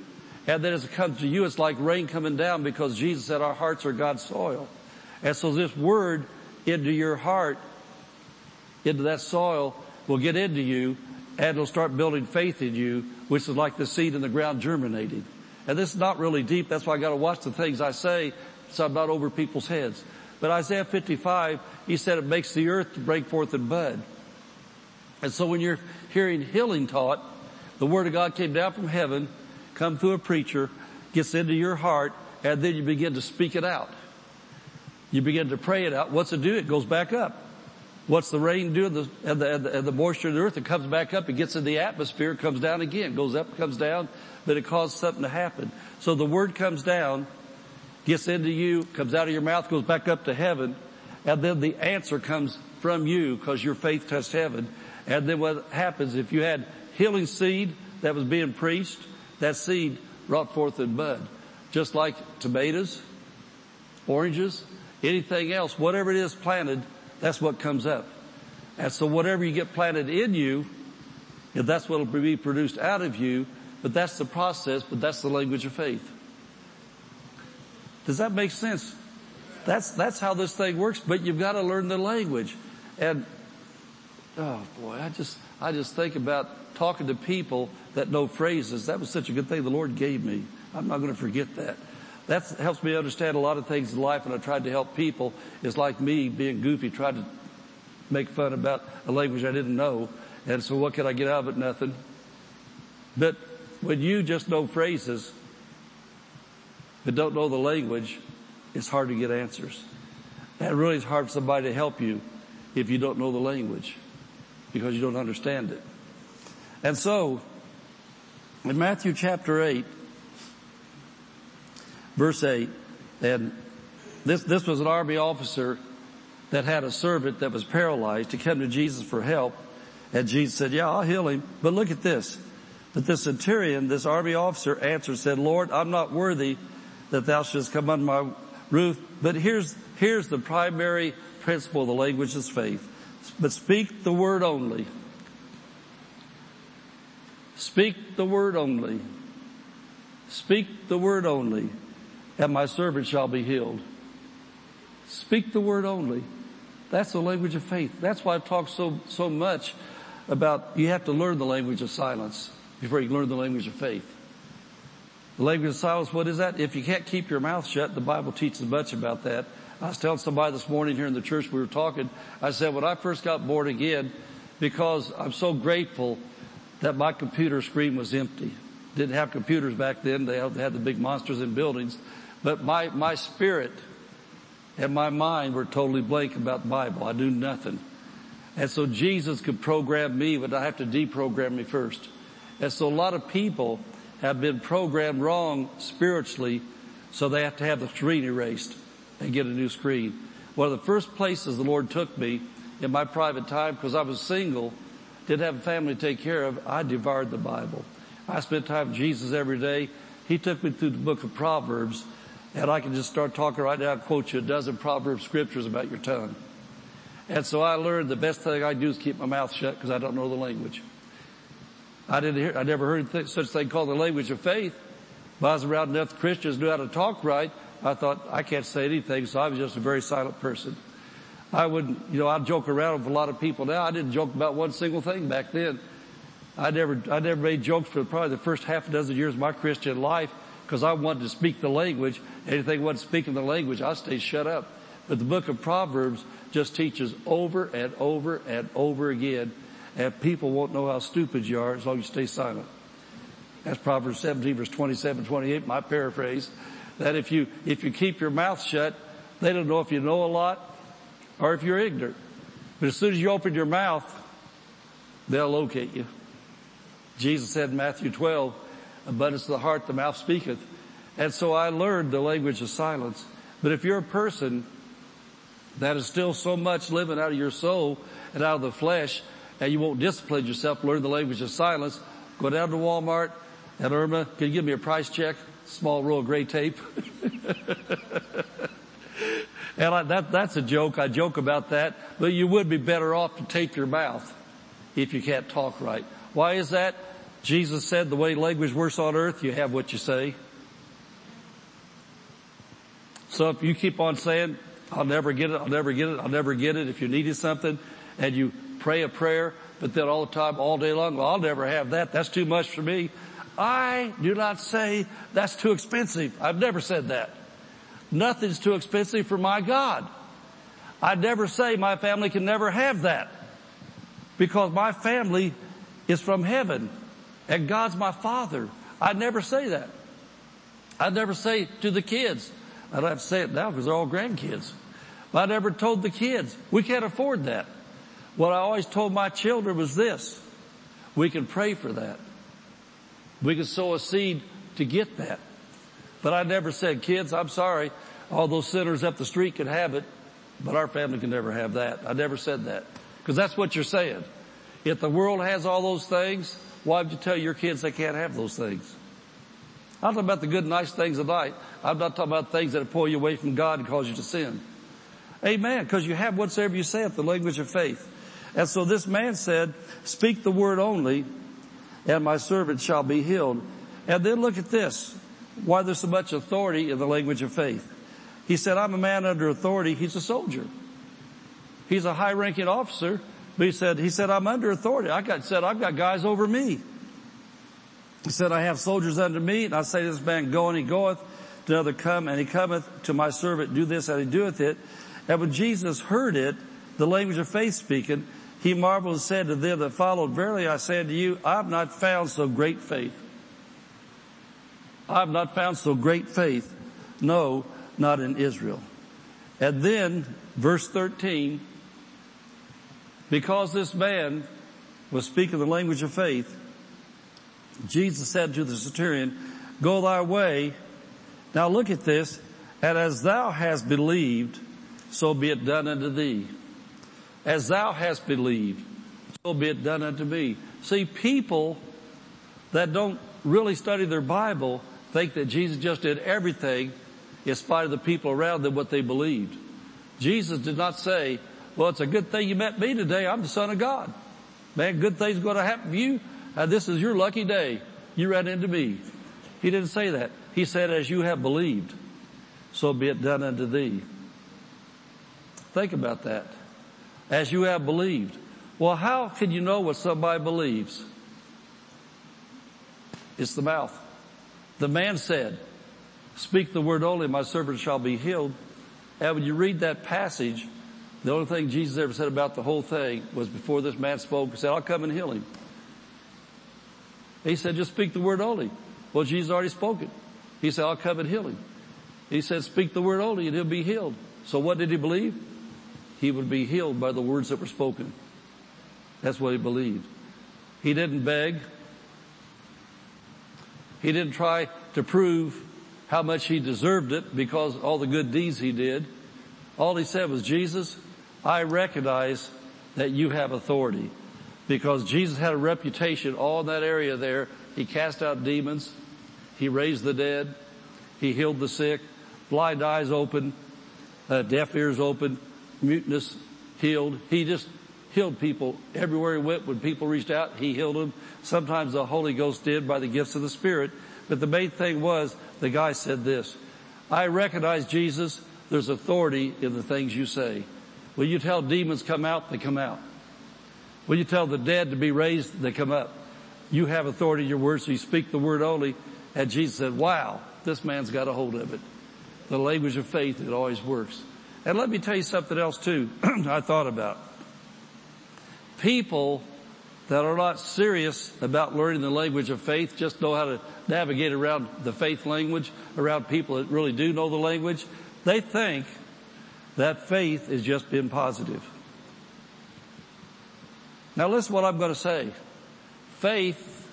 And then as it comes to you, it's like rain coming down because Jesus said our hearts are God's soil. And so this word into your heart, into that soil, will get into you and it'll start building faith in you, which is like the seed in the ground germinating. And this is not really deep. That's why I gotta watch the things I say so I'm not over people's heads. But Isaiah 55, he said it makes the earth to break forth and bud. And so when you're hearing healing taught, the word of God came down from heaven, come through a preacher, gets into your heart, and then you begin to speak it out. You begin to pray it out. What's it do? It goes back up. What's the rain do? The, and the, and the, and the moisture of the earth, it comes back up, it gets in the atmosphere, comes down again, goes up, comes down, but it causes something to happen. So the word comes down, gets into you, comes out of your mouth, goes back up to heaven, and then the answer comes from you because your faith touched heaven, and then what happens if you had healing seed that was being preached, that seed brought forth in bud. Just like tomatoes, oranges, anything else, whatever it is planted, that's what comes up. And so whatever you get planted in you, that's what will be produced out of you, but that's the process, but that's the language of faith. Does that make sense? That's, that's how this thing works, but you've got to learn the language. And oh boy, I just, I just think about talking to people that know phrases. That was such a good thing the Lord gave me. I'm not going to forget that. That helps me understand a lot of things in life and I tried to help people. It's like me being goofy, tried to make fun about a language I didn't know. And so what could I get out of it? Nothing. But when you just know phrases, but don't know the language, it's hard to get answers. And really it's hard for somebody to help you if you don't know the language because you don't understand it. And so, in Matthew chapter 8, verse 8, and this, this was an army officer that had a servant that was paralyzed to come to Jesus for help. And Jesus said, yeah, I'll heal him. But look at this. But the centurion, this army officer answered, said, Lord, I'm not worthy that thou shouldst come under my roof. But here's, here's the primary principle of the language of faith but speak the word only. Speak the word only. Speak the word only, and my servant shall be healed. Speak the word only. That's the language of faith. That's why I talk so, so much about you have to learn the language of silence before you learn the language of faith. The language of silence, what is that? If you can't keep your mouth shut, the Bible teaches much about that. I was telling somebody this morning here in the church, we were talking, I said when I first got born again, because I'm so grateful that my computer screen was empty. Didn't have computers back then, they had the big monsters in buildings, but my, my spirit and my mind were totally blank about the Bible. I knew nothing. And so Jesus could program me, but I have to deprogram me first. And so a lot of people have been programmed wrong spiritually, so they have to have the screen erased and get a new screen. One of the first places the Lord took me in my private time because I was single, didn't have a family to take care of, I devoured the Bible. I spent time with Jesus every day. He took me through the book of Proverbs and I can just start talking right now and quote you a dozen Proverbs scriptures about your tongue. And so I learned the best thing I do is keep my mouth shut because I don't know the language. I didn't hear, I never heard th- such thing called the language of faith. But I was around enough Christians knew how to talk right. I thought I can't say anything, so I was just a very silent person. I wouldn't, you know, I'd joke around with a lot of people now. I didn't joke about one single thing back then. I never, I never made jokes for probably the first half a dozen years of my Christian life because I wanted to speak the language. Anything wasn't speaking the language, I stayed shut up. But the book of Proverbs just teaches over and over and over again, and people won't know how stupid you are as long as you stay silent. That's Proverbs 17 verse 27, 28, my paraphrase. That if you, if you keep your mouth shut, they don't know if you know a lot or if you're ignorant. But as soon as you open your mouth, they'll locate you. Jesus said in Matthew 12, abundance of the heart, the mouth speaketh. And so I learned the language of silence. But if you're a person that is still so much living out of your soul and out of the flesh, and you won't discipline yourself, learn the language of silence, go down to Walmart, and Irma, can you give me a price check? Small roll of gray tape. and I, that, that's a joke. I joke about that. But you would be better off to tape your mouth if you can't talk right. Why is that? Jesus said the way language works on earth, you have what you say. So if you keep on saying, I'll never get it, I'll never get it, I'll never get it, if you needed something, and you pray a prayer, but then all the time, all day long, well, I'll never have that, that's too much for me. I do not say that's too expensive. I've never said that. Nothing's too expensive for my God. I never say my family can never have that because my family is from heaven and God's my father. I never say that. I never say to the kids, I don't have to say it now because they're all grandkids. But I never told the kids, we can't afford that. What I always told my children was this, we can pray for that. We can sow a seed to get that. But I never said, kids, I'm sorry, all those sinners up the street can have it, but our family can never have that. I never said that. Because that's what you're saying. If the world has all those things, why would you tell your kids they can't have those things? I'm talking about the good, nice things of life. I'm not talking about things that pull you away from God and cause you to sin. Amen. Because you have whatsoever you say, at the language of faith. And so this man said, speak the word only and my servant shall be healed. And then look at this. Why there's so much authority in the language of faith. He said, I'm a man under authority. He's a soldier. He's a high ranking officer. But he said, he said, I'm under authority. I got said, I've got guys over me. He said, I have soldiers under me and I say to this man, go and he goeth to another come and he cometh to my servant, do this and he doeth it. And when Jesus heard it, the language of faith speaking, he marveled and said to them that followed, Verily I say unto you, I have not found so great faith. I have not found so great faith. No, not in Israel. And then, verse 13, because this man was speaking the language of faith, Jesus said to the centurion, go thy way. Now look at this. And as thou hast believed, so be it done unto thee as thou hast believed, so be it done unto me. See, people that don't really study their Bible think that Jesus just did everything in spite of the people around them what they believed. Jesus did not say, well, it's a good thing you met me today. I'm the son of God. Man, good things going to happen to you. This is your lucky day. You ran into me. He didn't say that. He said, as you have believed, so be it done unto thee. Think about that as you have believed. Well, how can you know what somebody believes? It's the mouth. The man said, speak the word only, my servant shall be healed. And when you read that passage, the only thing Jesus ever said about the whole thing was before this man spoke, he said, I'll come and heal him. He said, just speak the word only. Well, Jesus already spoke it. He said, I'll come and heal him. He said, speak the word only and he'll be healed. So what did he believe? He would be healed by the words that were spoken. That's what he believed. He didn't beg. He didn't try to prove how much he deserved it because all the good deeds he did. All he said was, Jesus, I recognize that you have authority. Because Jesus had a reputation all in that area there. He cast out demons. He raised the dead. He healed the sick. Blind eyes open. Uh, deaf ears open. Muteness healed. He just healed people everywhere he went. When people reached out, he healed them. Sometimes the Holy Ghost did by the gifts of the Spirit. But the main thing was the guy said this, I recognize Jesus. There's authority in the things you say. When you tell demons come out, they come out. When you tell the dead to be raised, they come up. You have authority in your words, so you speak the word only. And Jesus said, wow, this man's got a hold of it. The language of faith, it always works. And let me tell you something else too, I thought about. People that are not serious about learning the language of faith, just know how to navigate around the faith language, around people that really do know the language, they think that faith is just being positive. Now listen what I'm going to say. Faith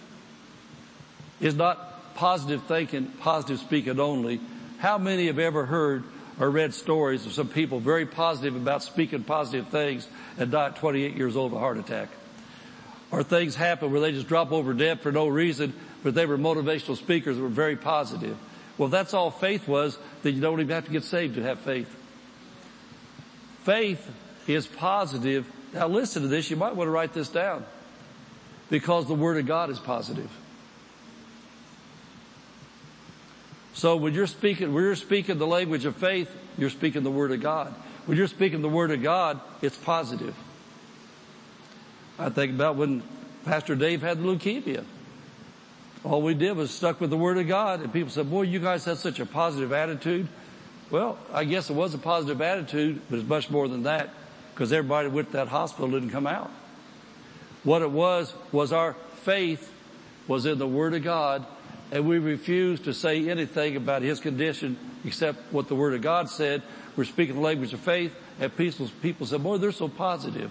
is not positive thinking, positive speaking only. How many have ever heard or read stories of some people very positive about speaking positive things and die at 28 years old of a heart attack? Or things happen where they just drop over dead for no reason, but they were motivational speakers that were very positive. Well, that's all faith was, that you don't even have to get saved to have faith. Faith is positive. Now listen to this, you might want to write this down. Because the Word of God is positive. So when you're speaking, when you're speaking the language of faith, you're speaking the Word of God. When you're speaking the Word of God, it's positive. I think about when Pastor Dave had leukemia. All we did was stuck with the Word of God and people said, boy, you guys had such a positive attitude. Well, I guess it was a positive attitude, but it's much more than that because everybody went to that hospital didn't come out. What it was, was our faith was in the Word of God and we refuse to say anything about his condition except what the Word of God said. We're speaking the language of faith and people, people said, boy, they're so positive.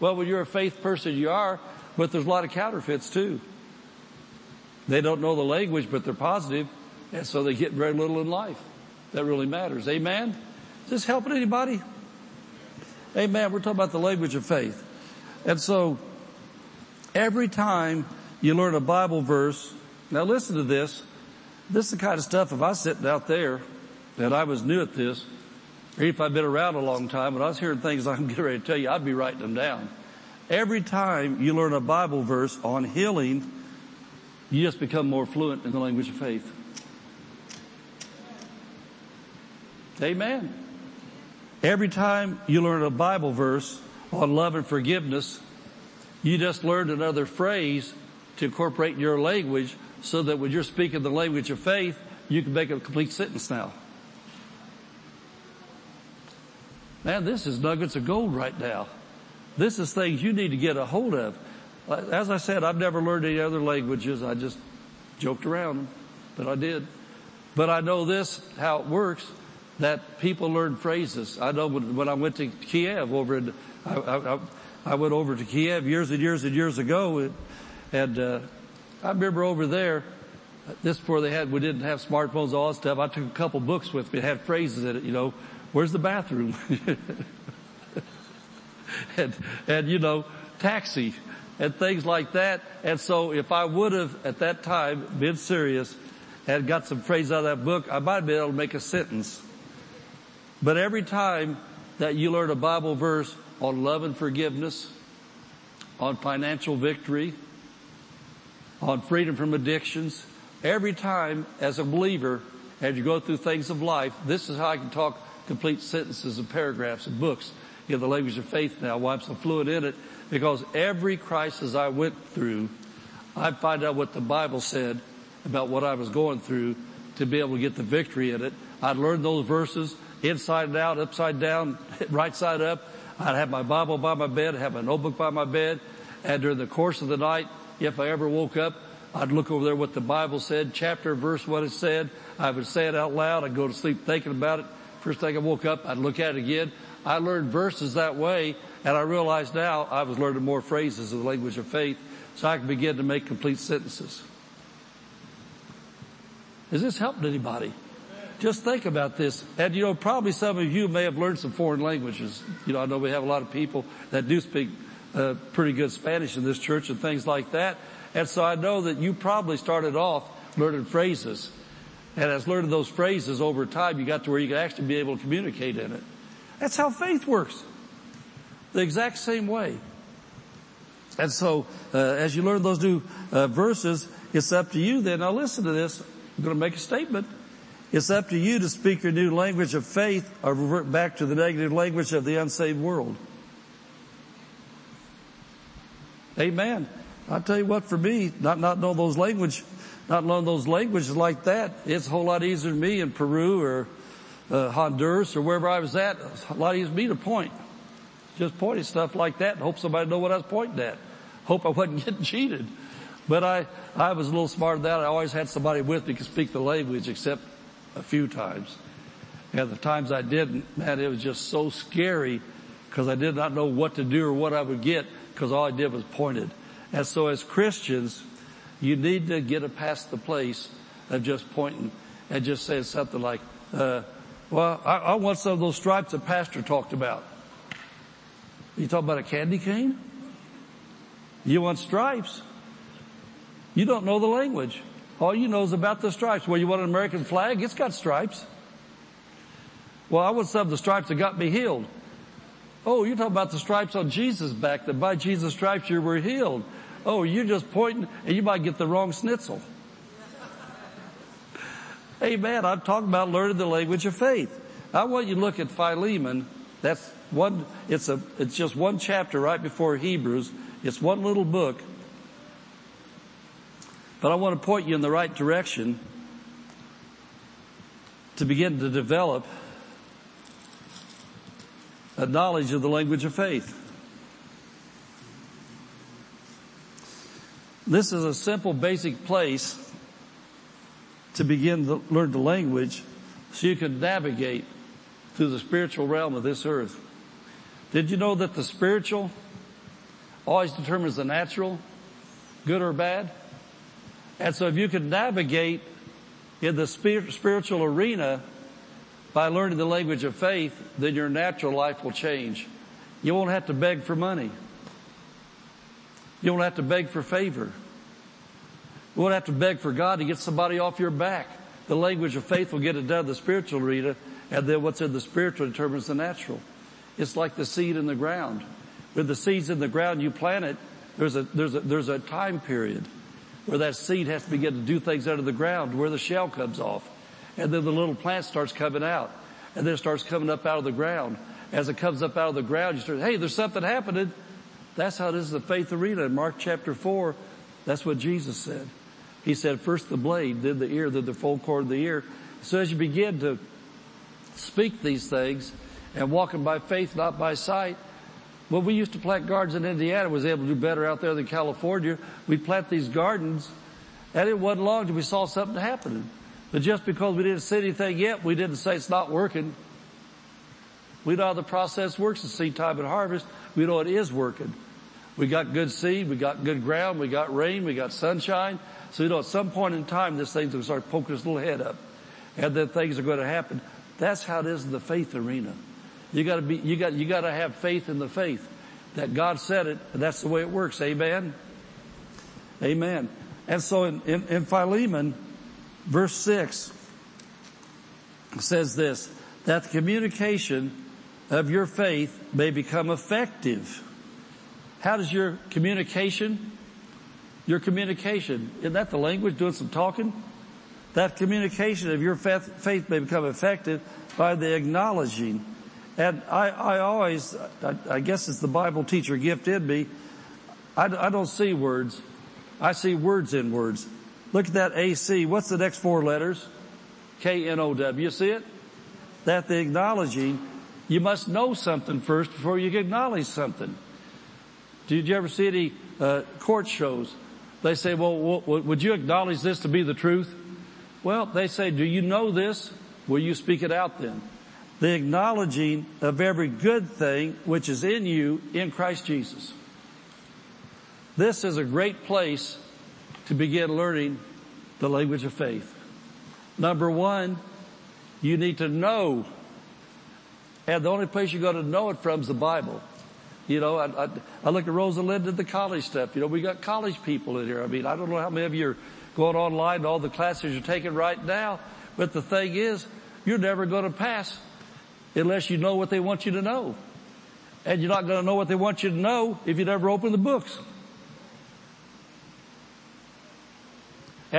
Well, when you're a faith person, you are, but there's a lot of counterfeits too. They don't know the language, but they're positive, and so they get very little in life. That really matters. Amen? Is this helping anybody? Amen. We're talking about the language of faith. And so, every time you learn a Bible verse, now listen to this. This is the kind of stuff, if I was sitting out there and I was new at this, or if I'd been around a long time and I was hearing things I'm getting ready to tell you, I'd be writing them down. Every time you learn a Bible verse on healing, you just become more fluent in the language of faith. Amen. Every time you learn a Bible verse on love and forgiveness, you just learned another phrase to incorporate your language so that when you're speaking the language of faith, you can make a complete sentence now. Man, this is nuggets of gold right now. This is things you need to get a hold of. Uh, as I said, I've never learned any other languages. I just joked around, but I did. But I know this, how it works, that people learn phrases. I know when, I went to Kiev over in, I, went over to Kiev years and years and years ago and, uh, I remember over there, this before they had, we didn't have smartphones, all that stuff. I took a couple books with me, had phrases in it, you know, Where's the bathroom? and, and you know, taxi and things like that. And so if I would have at that time been serious and got some phrase out of that book, I might have been able to make a sentence. But every time that you learn a Bible verse on love and forgiveness, on financial victory, on freedom from addictions, every time as a believer, as you go through things of life, this is how I can talk complete sentences and paragraphs and books in the language of faith now. Why I'm so fluent in it? Because every crisis I went through, I'd find out what the Bible said about what I was going through to be able to get the victory in it. I'd learn those verses inside and out, upside down, right side up. I'd have my Bible by my bed, have a notebook by my bed, and during the course of the night, if I ever woke up, I'd look over there what the Bible said, chapter, verse, what it said. I would say it out loud. I'd go to sleep thinking about it. First thing I woke up, I'd look at it again. I learned verses that way, and I realized now I was learning more phrases of the language of faith, so I could begin to make complete sentences. Has this helped anybody? just think about this. And you know, probably some of you may have learned some foreign languages. You know, I know we have a lot of people that do speak uh, pretty good Spanish in this church and things like that. And so I know that you probably started off learning phrases. And as learning those phrases over time, you got to where you could actually be able to communicate in it. That's how faith works. The exact same way. And so, uh, as you learn those new uh, verses, it's up to you then. Now listen to this. I'm going to make a statement. It's up to you to speak your new language of faith or revert back to the negative language of the unsaved world. Amen. I tell you what, for me, not not know those language, not knowing those languages like that, it's a whole lot easier to me in Peru or uh, Honduras or wherever I was at. It's a lot easier for me to point, just pointing stuff like that and hope somebody know what I was pointing at. Hope I wasn't getting cheated. But I, I was a little smarter than that. I always had somebody with me could speak the language except a few times. And the times I didn't, man, it was just so scary because I did not know what to do or what I would get because all I did was pointed. And so as Christians, you need to get past the place of just pointing and just saying something like, uh, well, I, I want some of those stripes the pastor talked about. You talking about a candy cane? You want stripes? You don't know the language. All you know is about the stripes. Well, you want an American flag? It's got stripes. Well, I want some of the stripes that got me healed. Oh, you're talking about the stripes on Jesus' back, that by Jesus' stripes you were healed. Oh, you're just pointing, and you might get the wrong schnitzel. hey man, I'm talking about learning the language of faith. I want you to look at Philemon. That's one, it's a, it's just one chapter right before Hebrews. It's one little book. But I want to point you in the right direction to begin to develop a knowledge of the language of faith. This is a simple basic place to begin to learn the language so you can navigate through the spiritual realm of this earth. Did you know that the spiritual always determines the natural, good or bad? And so if you can navigate in the spiritual arena by learning the language of faith, then your natural life will change. You won't have to beg for money. You won't have to beg for favor. You won't have to beg for God to get somebody off your back. The language of faith will get it done the spiritual arena, and then what's in the spiritual determines the natural. It's like the seed in the ground. With the seeds in the ground, you plant it, there's a, there's a, there's a time period where that seed has to begin to do things out of the ground, where the shell comes off. And then the little plant starts coming out. And then it starts coming up out of the ground. As it comes up out of the ground, you start, hey, there's something happening. That's how it is the faith arena. In Mark chapter 4, that's what Jesus said. He said, first the blade, then the ear, then the full cord of the ear. So as you begin to speak these things and walking by faith, not by sight, when we used to plant gardens in Indiana, was able to do better out there than California. We plant these gardens, and it wasn't long till we saw something happening. But just because we didn't see anything yet, we didn't say it's not working. We know how the process works in seed time and harvest. We know it is working. We got good seed, we got good ground, we got rain, we got sunshine. So you know at some point in time this thing's to start poking its little head up. And then things are going to happen. That's how it is in the faith arena. You gotta be, you got, you gotta have faith in the faith. That God said it, and that's the way it works. Amen? Amen. And so in, in, in Philemon, verse 6 says this, that the communication of your faith may become effective. How does your communication, your communication, isn't that the language doing some talking? That communication of your faith, may become effective by the acknowledging. And I, I always, I, I, guess it's the Bible teacher gift in me. I, I don't see words. I see words in words. Look at that AC. What's the next four letters? K-N-O-W. You see it? That the acknowledging, you must know something first before you can acknowledge something. Did you ever see any uh, court shows? They say, well, would you acknowledge this to be the truth? Well, they say, do you know this? Will you speak it out then? The acknowledging of every good thing which is in you in Christ Jesus. This is a great place to begin learning the language of faith. Number one, You need to know. And the only place you're going to know it from is the Bible. You know, I, I, I look at Rosalind and the college stuff. You know, we got college people in here. I mean, I don't know how many of you are going online and all the classes you're taking right now. But the thing is, you're never going to pass unless you know what they want you to know. And you're not going to know what they want you to know if you never open the books.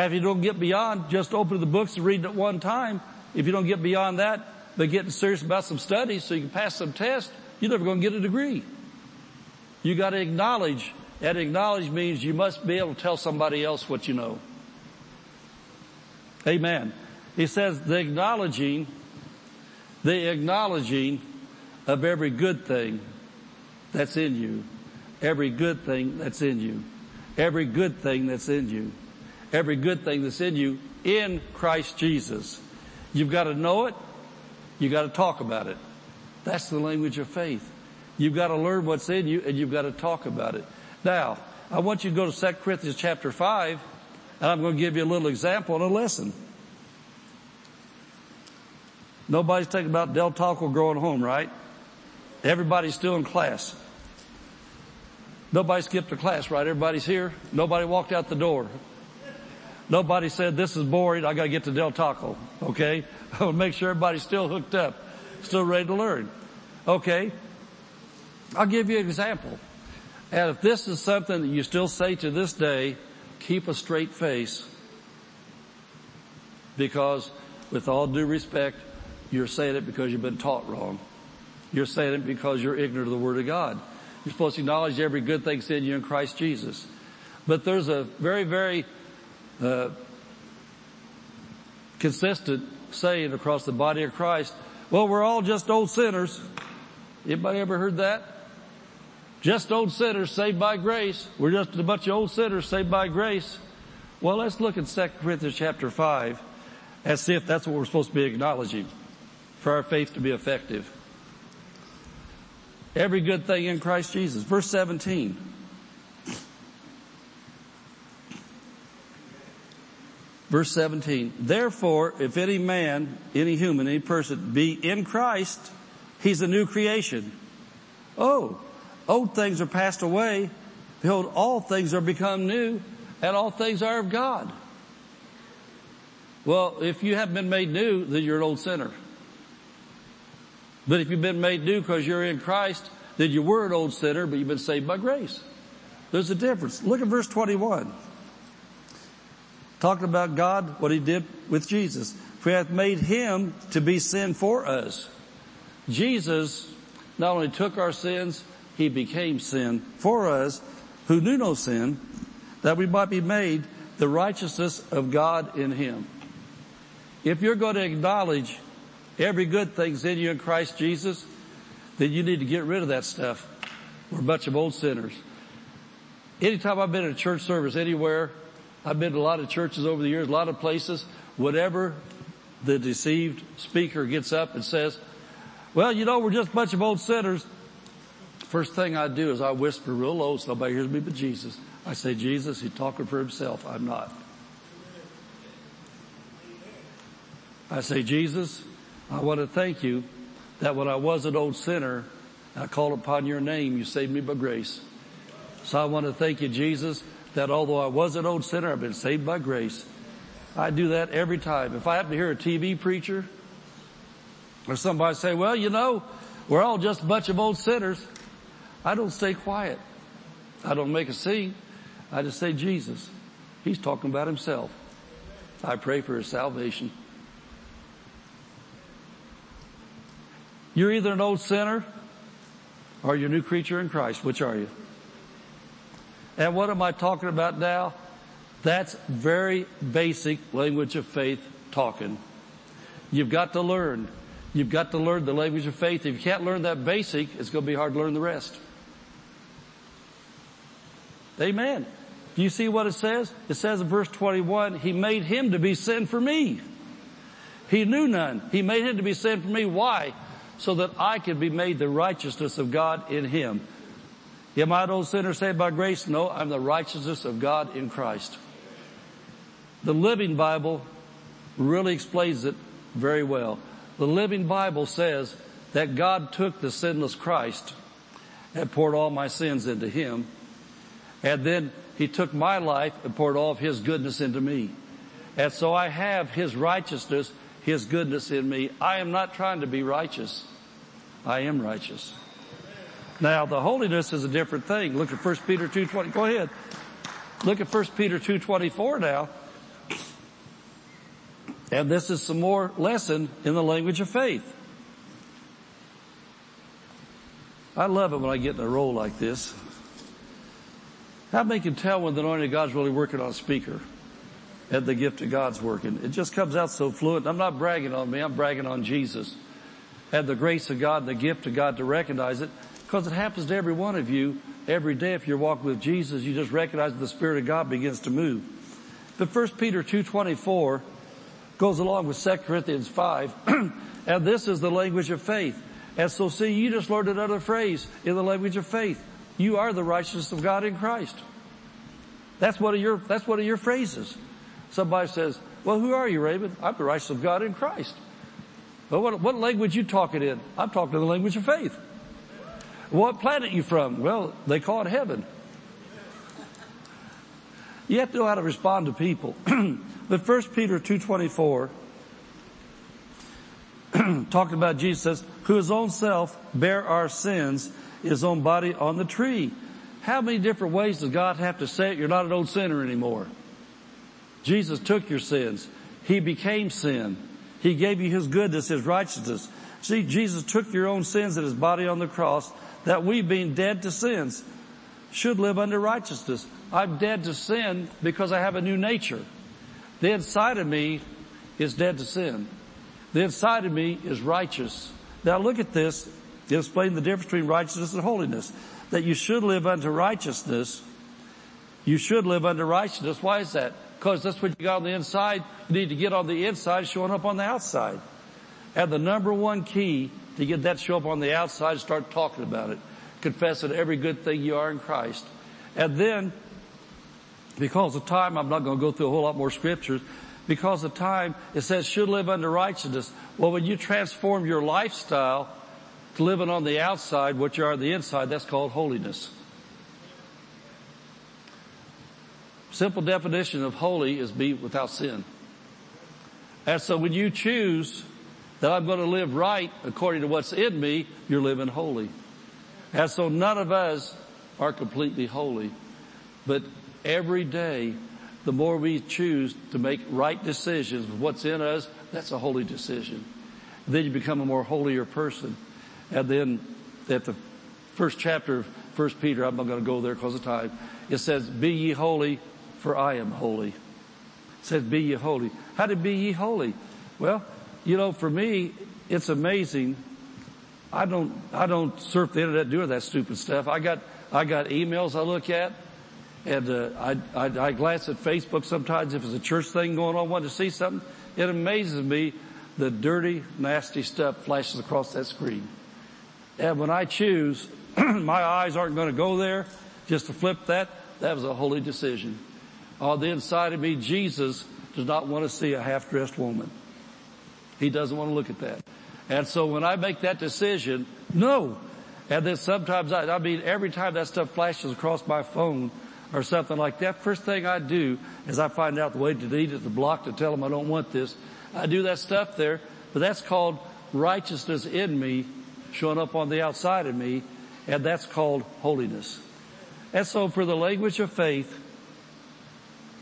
If you don't get beyond just opening the books and reading at one time, if you don't get beyond that, but getting serious about some studies so you can pass some tests, you're never going to get a degree. You got to acknowledge, and acknowledge means you must be able to tell somebody else what you know. Amen. He says the acknowledging, the acknowledging of every good thing that's in you. Every good thing that's in you. Every good thing that's in you. Every good thing that's in you in Christ Jesus. You've got to know it. You've got to talk about it. That's the language of faith. You've got to learn what's in you and you've got to talk about it. Now, I want you to go to 2 Corinthians chapter 5 and I'm going to give you a little example and a lesson. Nobody's talking about Del Taco growing home, right? Everybody's still in class. Nobody skipped a class, right? Everybody's here. Nobody walked out the door. Nobody said, this is boring. I gotta get to Del Taco. Okay? I want to make sure everybody's still hooked up, still ready to learn. Okay? I'll give you an example. And if this is something that you still say to this day, keep a straight face because with all due respect, you're saying it because you've been taught wrong. You're saying it because you're ignorant of the Word of God. You're supposed to acknowledge every good thing's in you in Christ Jesus. But there's a very, very uh, consistent saying across the body of Christ, well, we're all just old sinners. Anybody ever heard that? Just old sinners saved by grace. We're just a bunch of old sinners saved by grace. Well, let's look at 2 Corinthians chapter 5 and see if that's what we're supposed to be acknowledging for our faith to be effective. Every good thing in Christ Jesus. Verse 17. Verse 17. Therefore, if any man, any human, any person be in Christ, he's a new creation. Oh, old things are passed away. Behold, all things are become new and all things are of God. Well, if you haven't been made new, then you're an old sinner. But if you've been made new because you're in Christ, then you were an old sinner, but you've been saved by grace. There's a difference. Look at verse 21. Talking about God, what He did with Jesus. For He hath made Him to be sin for us. Jesus not only took our sins, He became sin for us who knew no sin, that we might be made the righteousness of God in Him. If you're going to acknowledge every good thing's in you in Christ Jesus, then you need to get rid of that stuff. We're a bunch of old sinners. Anytime I've been in a church service anywhere, I've been to a lot of churches over the years, a lot of places, whatever the deceived speaker gets up and says, well, you know, we're just a bunch of old sinners. First thing I do is I whisper real low so nobody hears me but Jesus. I say, Jesus, he's talking for himself. I'm not. I say, Jesus, I want to thank you that when I was an old sinner, I called upon your name, you saved me by grace. So I want to thank you, Jesus, that although I was an old sinner, I've been saved by grace. I do that every time. If I happen to hear a TV preacher or somebody say, well, you know, we're all just a bunch of old sinners, I don't stay quiet. I don't make a scene. I just say, Jesus, he's talking about himself. I pray for his salvation. You're either an old sinner or you're a new creature in Christ. Which are you? And what am I talking about now? That's very basic language of faith talking. You've got to learn. You've got to learn the language of faith. If you can't learn that basic, it's going to be hard to learn the rest. Amen. Do you see what it says? It says in verse 21, He made Him to be sin for me. He knew none. He made Him to be sin for me. Why? so that I could be made the righteousness of God in Him. Am I an old sinner saved by grace? No, I'm the righteousness of God in Christ. The Living Bible really explains it very well. The Living Bible says that God took the sinless Christ and poured all my sins into Him. And then He took my life and poured all of His goodness into me. And so I have His righteousness, His goodness in me. I am not trying to be righteous. I am righteous. Now the holiness is a different thing. Look at 1 Peter 2.20. Go ahead. Look at 1 Peter 2.24 now. And this is some more lesson in the language of faith. I love it when I get in a roll like this. How many can tell when the anointing of God's really working on a speaker? And the gift of God's working. It just comes out so fluent. I'm not bragging on me, I'm bragging on Jesus. And the grace of God and the gift of God to recognize it. Because it happens to every one of you every day if you're walking with Jesus, you just recognize the Spirit of God begins to move. But 1 Peter 2.24 goes along with 2 Corinthians 5, and this is the language of faith. And so see, you just learned another phrase in the language of faith. You are the righteousness of God in Christ. That's one of your, that's one of your phrases. Somebody says, well, who are you, Raymond? I'm the righteousness of God in Christ. Well, what, what language you talking in? I'm talking in the language of faith. What planet you from? Well, they call it heaven. You have to know how to respond to people. but First Peter 2.24 talking about Jesus who his own self bare our sins, his own body on the tree. How many different ways does God have to say it? You're not an old sinner anymore. Jesus took your sins. He became sin. He gave you his goodness, his righteousness. See, Jesus took your own sins in his body on the cross that we being dead to sins should live under righteousness. I'm dead to sin because I have a new nature. The inside of me is dead to sin. The inside of me is righteous. Now look at this. It explains the difference between righteousness and holiness. That you should live unto righteousness. You should live unto righteousness. Why is that? Because that's what you got on the inside. You need to get on the inside showing up on the outside. And the number one key to get that show up on the outside, start talking about it. Confessing every good thing you are in Christ. And then, because of time, I'm not going to go through a whole lot more scriptures. Because of time, it says should live under righteousness. Well, when you transform your lifestyle to living on the outside, what you are on the inside, that's called holiness. Simple definition of holy is be without sin. And so when you choose that I'm going to live right according to what's in me, you're living holy. And so none of us are completely holy. But every day, the more we choose to make right decisions with what's in us, that's a holy decision. And then you become a more holier person. And then at the first chapter of First Peter, I'm not going to go there because of time, it says, be ye holy for I am holy. It says, be ye holy. How did be ye holy? Well, you know, for me, it's amazing. I don't, I don't surf the internet doing that stupid stuff. I got, I got emails I look at and, uh, I, I, I glance at Facebook sometimes if it's a church thing going on, want to see something. It amazes me the dirty, nasty stuff flashes across that screen. And when I choose, my eyes aren't going to go there just to flip that. That was a holy decision. On the inside of me, Jesus does not want to see a half-dressed woman. He doesn't want to look at that. And so when I make that decision, no. And then sometimes I, I mean, every time that stuff flashes across my phone or something like that, first thing I do is I find out the way to delete it, to block, to tell them I don't want this. I do that stuff there, but that's called righteousness in me showing up on the outside of me, and that's called holiness. And so for the language of faith,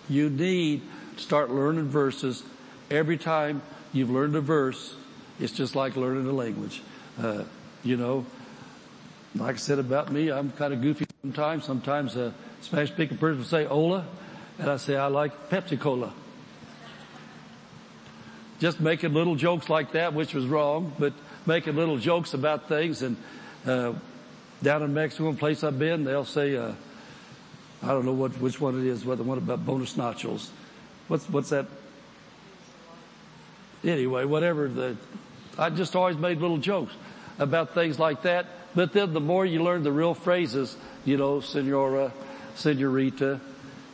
you need to start learning verses every time you've learned a verse, it's just like learning a language. Uh, you know, like I said about me, I'm kind of goofy sometimes. Sometimes a Spanish speaking person will say "Hola," and I say I like Pepsi Cola. Just making little jokes like that, which was wrong, but making little jokes about things. And uh, down in Mexico, a place I've been, they'll say, uh, I don't know what which one it is, whether one about bonus nachos. What's what's that anyway, whatever the, I just always made little jokes about things like that. But then the more you learn the real phrases, you know, senora, senorita,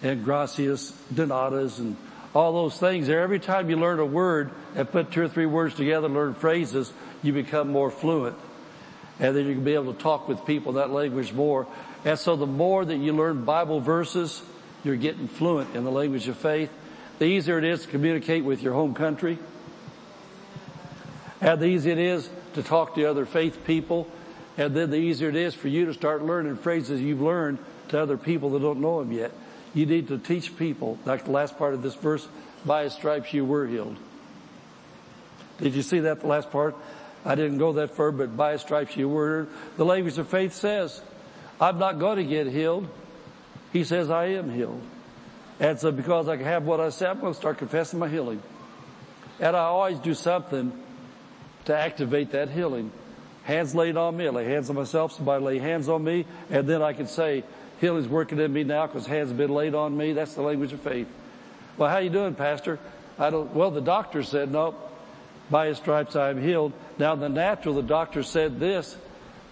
and gracias, donatas, and all those things there. Every time you learn a word and put two or three words together, learn phrases, you become more fluent. And then you can be able to talk with people that language more. And so the more that you learn Bible verses, you're getting fluent in the language of faith. The easier it is to communicate with your home country. And the easier it is to talk to other faith people. And then the easier it is for you to start learning phrases you've learned to other people that don't know them yet. You need to teach people, like the last part of this verse, by his stripes you were healed. Did you see that, the last part? I didn't go that far, but by his stripes you were. Healed. The language of faith says, I'm not going to get healed. He says, I am healed. And so because I have what I say, I'm going to start confessing my healing. And I always do something to activate that healing. Hands laid on me, I lay hands on myself, somebody lay hands on me, and then I can say, healing's working in me now because hands have been laid on me. That's the language of faith. Well, how you doing, Pastor? I don't, well, the doctor said, no, by his stripes I am healed. Now the natural, the doctor said this,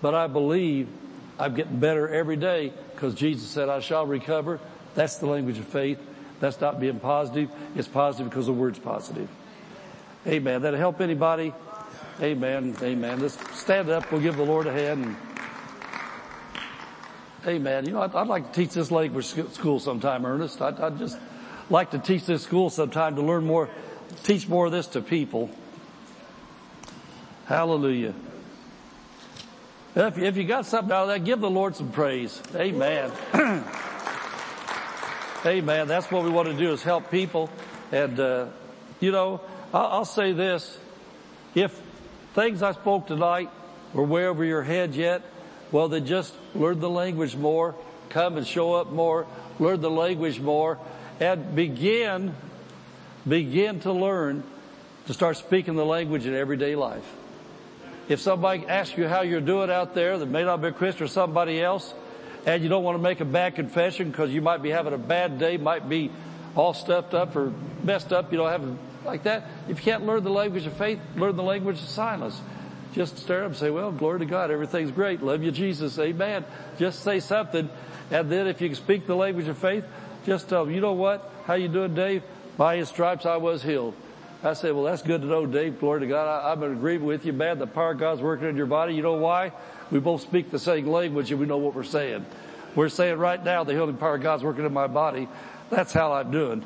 but I believe I'm getting better every day because Jesus said I shall recover. That's the language of faith. That's not being positive. It's positive because the word's positive. Amen. That'll help anybody. Amen. Amen. Let's stand up. We'll give the Lord a hand. And, amen. You know, I'd, I'd, like to teach this language school sometime, Ernest. I'd, I'd just like to teach this school sometime to learn more, teach more of this to people. Hallelujah. If, if you got something out of that, give the Lord some praise. Amen. Amen. That's what we want to do is help people. And, uh, you know, I'll, I'll say this. If things I spoke tonight were way over your head yet, well, then just learn the language more, come and show up more, learn the language more, and begin, begin to learn to start speaking the language in everyday life. If somebody asks you how you're doing out there that may not be a Christian or somebody else, and you don't want to make a bad confession because you might be having a bad day, might be all stuffed up or messed up, you know, having like that. If you can't learn the language of faith, learn the language of silence. Just stare up and say, well, glory to God, everything's great. Love you, Jesus. Amen. Just say something. And then if you can speak the language of faith, just tell them, you know what? How you doing, Dave? By his stripes I was healed. I said, well, that's good to know, Dave. Glory to God. I, I'm in agreement with you, man. The power of God's working in your body. You know why? We both speak the same language and we know what we're saying. We're saying right now, the healing power of God's working in my body. That's how I'm doing.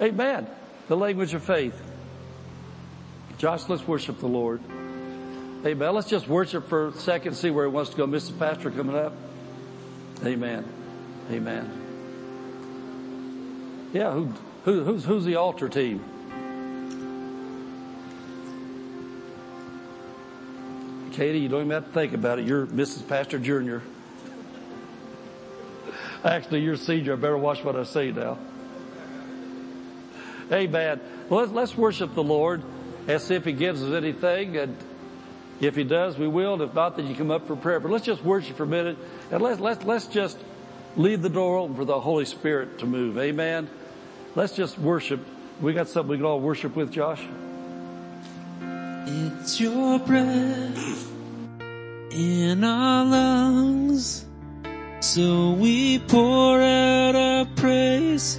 Amen. The language of faith. Josh, let's worship the Lord. Amen. Let's just worship for a second, see where he wants to go. Mrs. Pastor coming up. Amen. Amen. Yeah, who, who, who's, who's the altar team? Katie, you don't even have to think about it. You're Mrs. Pastor Jr. Actually, you're senior. I better watch what I say now. Amen. Well, let's, let's worship the Lord and see if He gives us anything. And if He does, we will. And if not, then you come up for prayer. But let's just worship for a minute and let's, let's, let's just leave the door open for the Holy Spirit to move. Amen. Let's just worship. We got something we can all worship with, Josh. It's your breath in our lungs. So we pour out our praise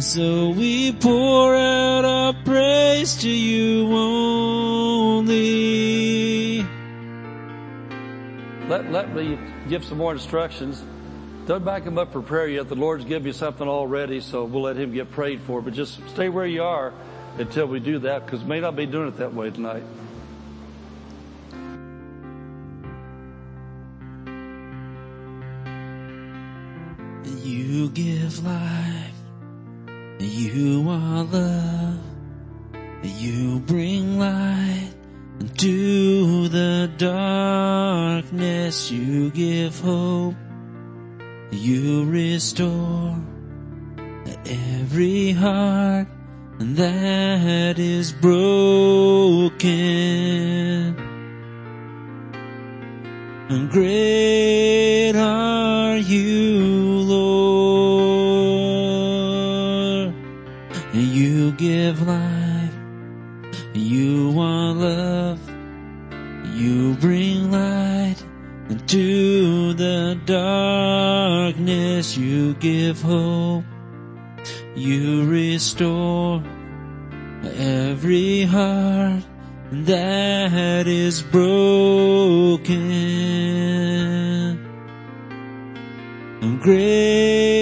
So we pour out our praise to you only. Let, let me give some more instructions. Don't back him up for prayer yet. The Lord's given you something already, so we'll let him get prayed for. But just stay where you are until we do that because may not be doing it that way tonight. You give life. You are love. You bring light into the darkness. You give hope. You restore every heart that is broken. And great are you, darkness. You give hope. You restore every heart that is broken. Great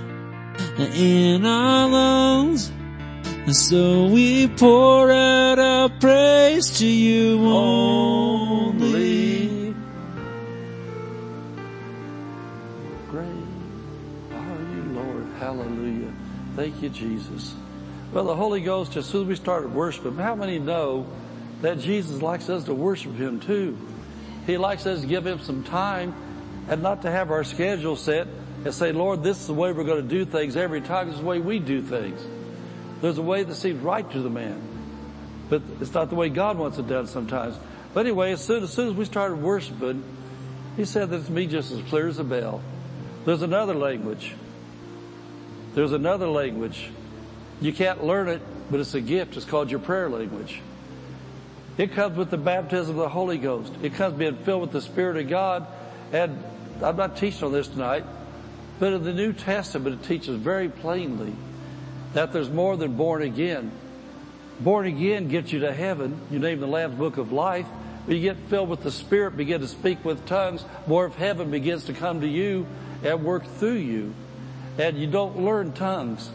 in our lungs. So we pour out our praise to you only. Great are you, Lord. Hallelujah. Thank you, Jesus. Well, the Holy Ghost, as soon as we started worshiping, how many know that Jesus likes us to worship Him too? He likes us to give Him some time and not to have our schedule set and say, Lord, this is the way we're going to do things every time. This is the way we do things. There's a way that seems right to the man, but it's not the way God wants it done sometimes. But anyway, as soon as, soon as we started worshiping, He said that to me just as clear as a bell. There's another language. There's another language. You can't learn it, but it's a gift. It's called your prayer language. It comes with the baptism of the Holy Ghost. It comes being filled with the Spirit of God. And I'm not teaching on this tonight, but in the New Testament it teaches very plainly that there's more than born again. Born again gets you to heaven. You name the Lamb's Book of Life. You get filled with the Spirit, begin to speak with tongues. More of heaven begins to come to you and work through you. And you don't learn tongues.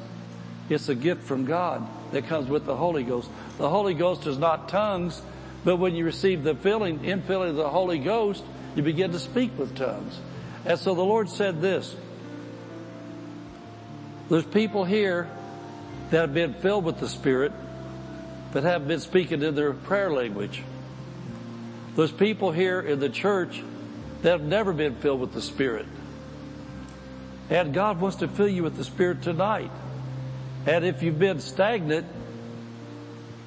It's a gift from God that comes with the Holy Ghost. The Holy Ghost is not tongues, but when you receive the filling, infilling of the Holy Ghost, you begin to speak with tongues. And so the Lord said this. There's people here that have been filled with the Spirit that have been speaking in their prayer language. There's people here in the church that have never been filled with the Spirit. And God wants to fill you with the Spirit tonight. And if you've been stagnant,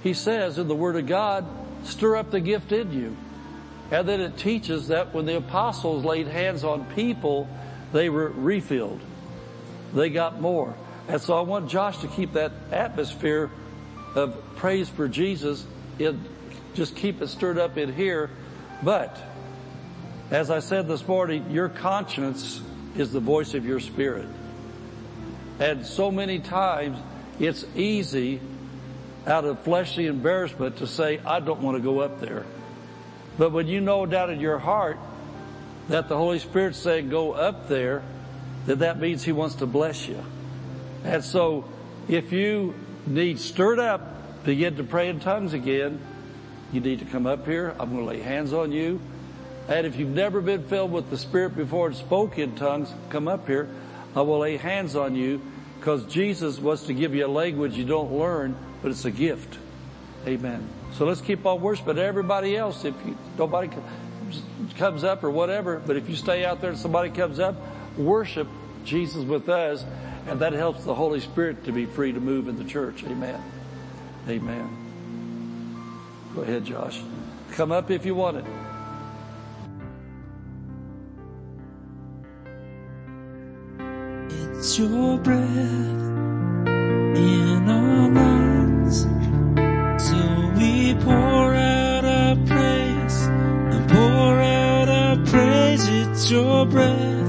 He says in the Word of God, stir up the gift in you. And then it teaches that when the apostles laid hands on people, they were refilled. They got more. And so I want Josh to keep that atmosphere of praise for Jesus in, just keep it stirred up in here. But as I said this morning, your conscience is the voice of your spirit. And so many times it's easy out of fleshly embarrassment to say, I don't want to go up there. But when you know down in your heart that the Holy Spirit's saying go up there, then that means He wants to bless you. And so if you need stirred up, begin to pray in tongues again, you need to come up here. I'm going to lay hands on you. And if you've never been filled with the Spirit before and spoke in tongues, come up here. I will lay hands on you because Jesus wants to give you a language you don't learn, but it's a gift. Amen. So let's keep on worshiping everybody else. If you, nobody comes up or whatever, but if you stay out there and somebody comes up, worship Jesus with us, and that helps the Holy Spirit to be free to move in the church. Amen. Amen. Go ahead, Josh. Come up if you want it. It's your breath in our lungs. So we pour out our praise and pour out our praise. It's your breath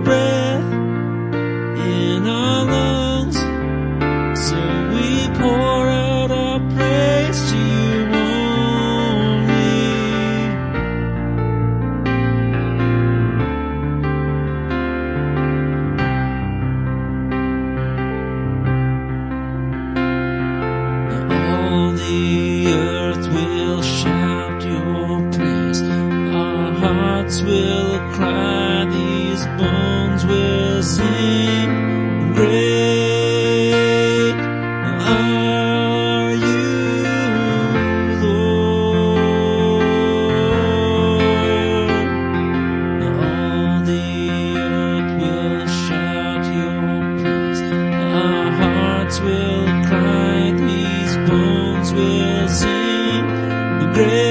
look these bones will sing the grave.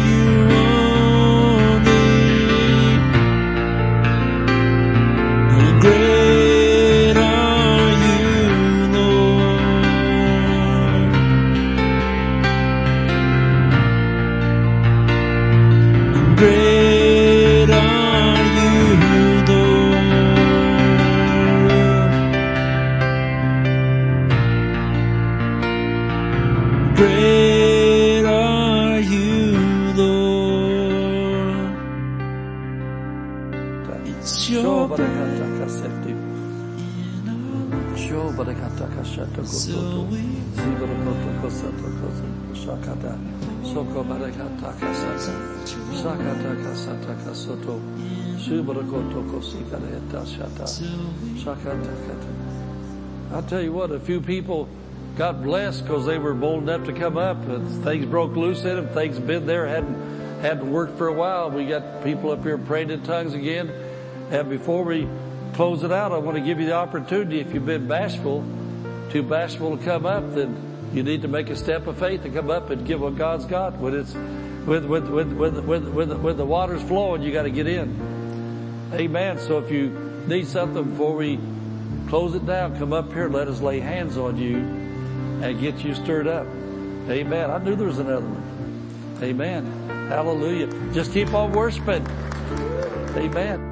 Kasoto. Subarakoto kosikareta shata. Shakata kata. I'll tell you what, a few people got blessed because they were bold enough to come up and things broke loose in them. Things been there, hadn't, hadn't worked for a while. We got people up here praying in tongues again. And before we close it out, I want to give you the opportunity, if you've been bashful, too bashful to come up, then you need to make a step of faith to come up and give what God's got. When it's, with, with, with, with, with, with, with the water's flowing, you got to get in. Amen. So if you need something before we close it down, come up here, let us lay hands on you and get you stirred up. Amen. I knew there was another one. Amen. Hallelujah. Just keep on worshiping. Amen.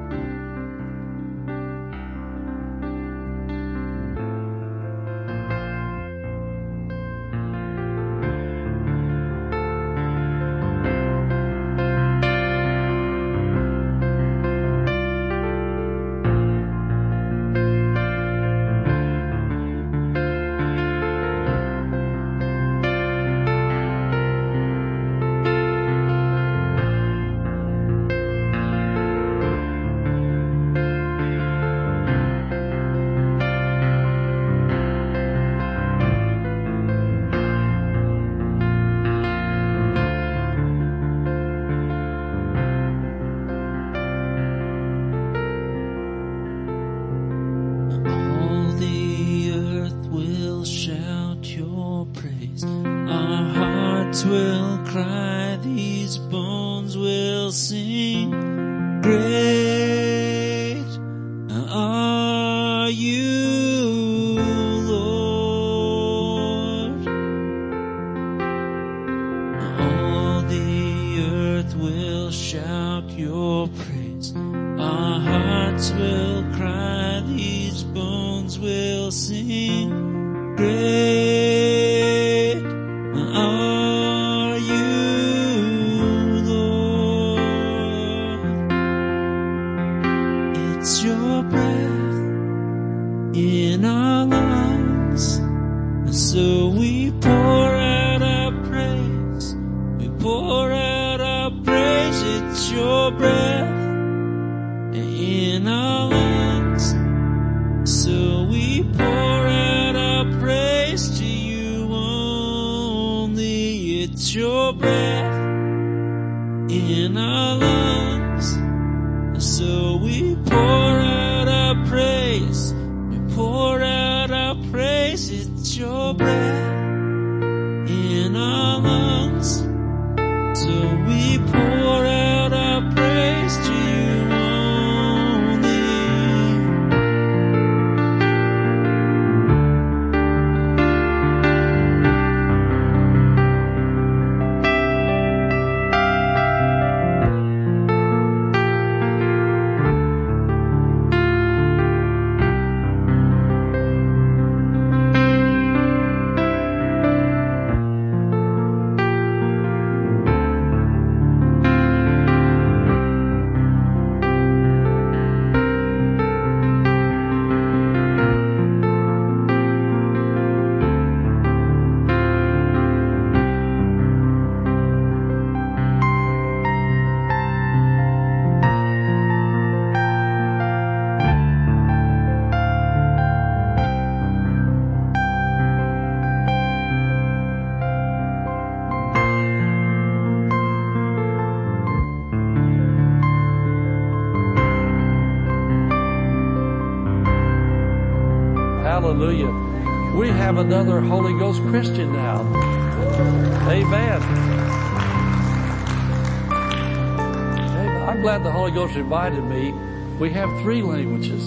Reminded me we have three languages.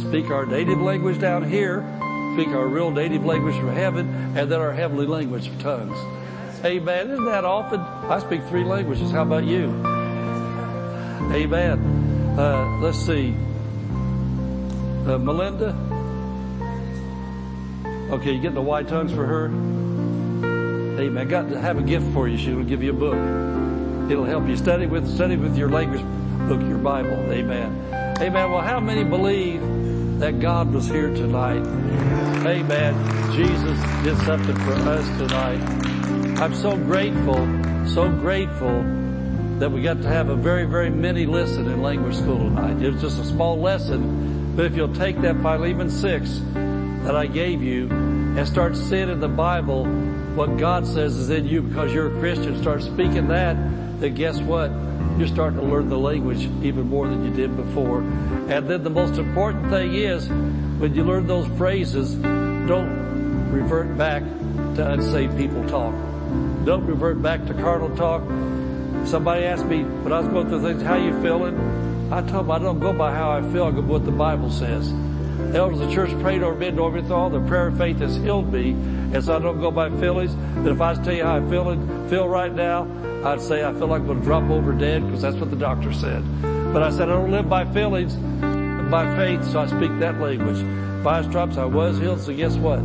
Speak our native language down here, speak our real native language from heaven, and then our heavenly language of tongues. Amen. Isn't that often? I speak three languages. How about you? Amen. Uh, let's see. Uh, Melinda? Okay, you getting the white tongues for her? Amen. Got to have a gift for you. She'll give you a book. It'll help you study with study with your language your Bible. Amen. Amen. Well, how many believe that God was here tonight. Amen. Jesus did something for us tonight. I'm so grateful, so grateful that we got to have a very, very mini lesson in language school tonight. It was just a small lesson, but if you'll take that Philemon 6 that I gave you and start seeing in the Bible what God says is in you because you're a Christian, start speaking that, then guess what? You're starting to learn the language even more than you did before. And then the most important thing is, when you learn those phrases, don't revert back to unsaved people talk. Don't revert back to carnal talk. Somebody asked me when I was going through things, how you feeling? I told them I don't go by how I feel, I go by what the Bible says. The elders of the church prayed over me and over me through all the prayer of faith has healed me. And so I don't go by feelings. But if I tell you how I feel, feel right now, I'd say I feel like I'm going to drop over dead because that's what the doctor said. But I said I don't live by feelings, by faith, so I speak that language. Five stripes, I was healed, so guess what?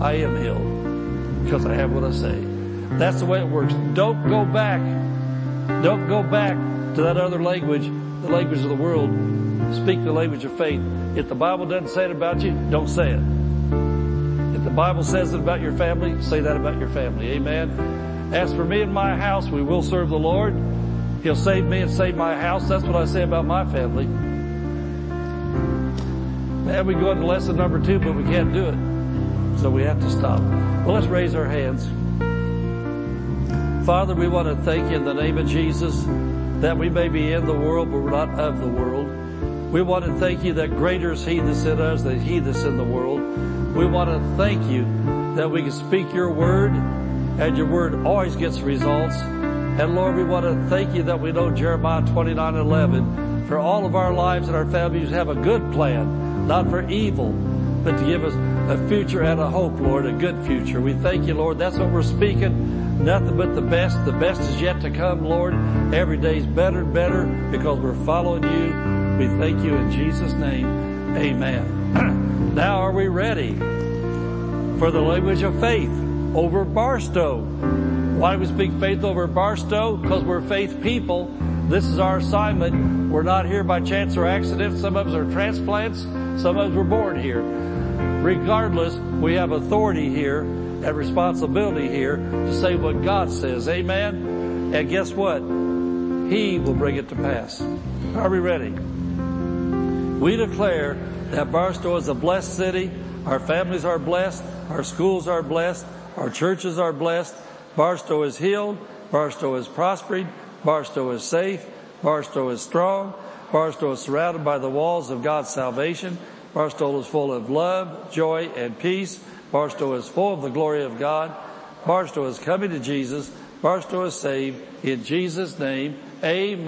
I am healed because I have what I say. That's the way it works. Don't go back. Don't go back to that other language, the language of the world. Speak the language of faith. If the Bible doesn't say it about you, don't say it. If the Bible says it about your family, say that about your family. Amen. As for me and my house, we will serve the Lord. He'll save me and save my house. That's what I say about my family. Man, we go into lesson number two, but we can't do it. So we have to stop. Well, let's raise our hands. Father, we want to thank you in the name of Jesus that we may be in the world, but we're not of the world. We want to thank you that greater is He that's in us than He that's in the world. We want to thank you that we can speak your word and your word always gets results. And Lord, we want to thank you that we know Jeremiah 29 11 for all of our lives and our families have a good plan, not for evil, but to give us a future and a hope, Lord, a good future. We thank you, Lord. That's what we're speaking. Nothing but the best. The best is yet to come, Lord. Every day is better and better because we're following you. We thank you in Jesus' name. Amen. now are we ready for the language of faith over Barstow? Why do we speak faith over Barstow? Because we're faith people. This is our assignment. We're not here by chance or accident. Some of us are transplants. Some of us were born here. Regardless, we have authority here and responsibility here to say what God says. Amen. And guess what? He will bring it to pass. Are we ready? We declare that Barstow is a blessed city. Our families are blessed. Our schools are blessed. Our churches are blessed. Barstow is healed. Barstow is prospered. Barstow is safe. Barstow is strong. Barstow is surrounded by the walls of God's salvation. Barstow is full of love, joy, and peace. Barstow is full of the glory of God. Barstow is coming to Jesus. Barstow is saved. In Jesus' name, amen.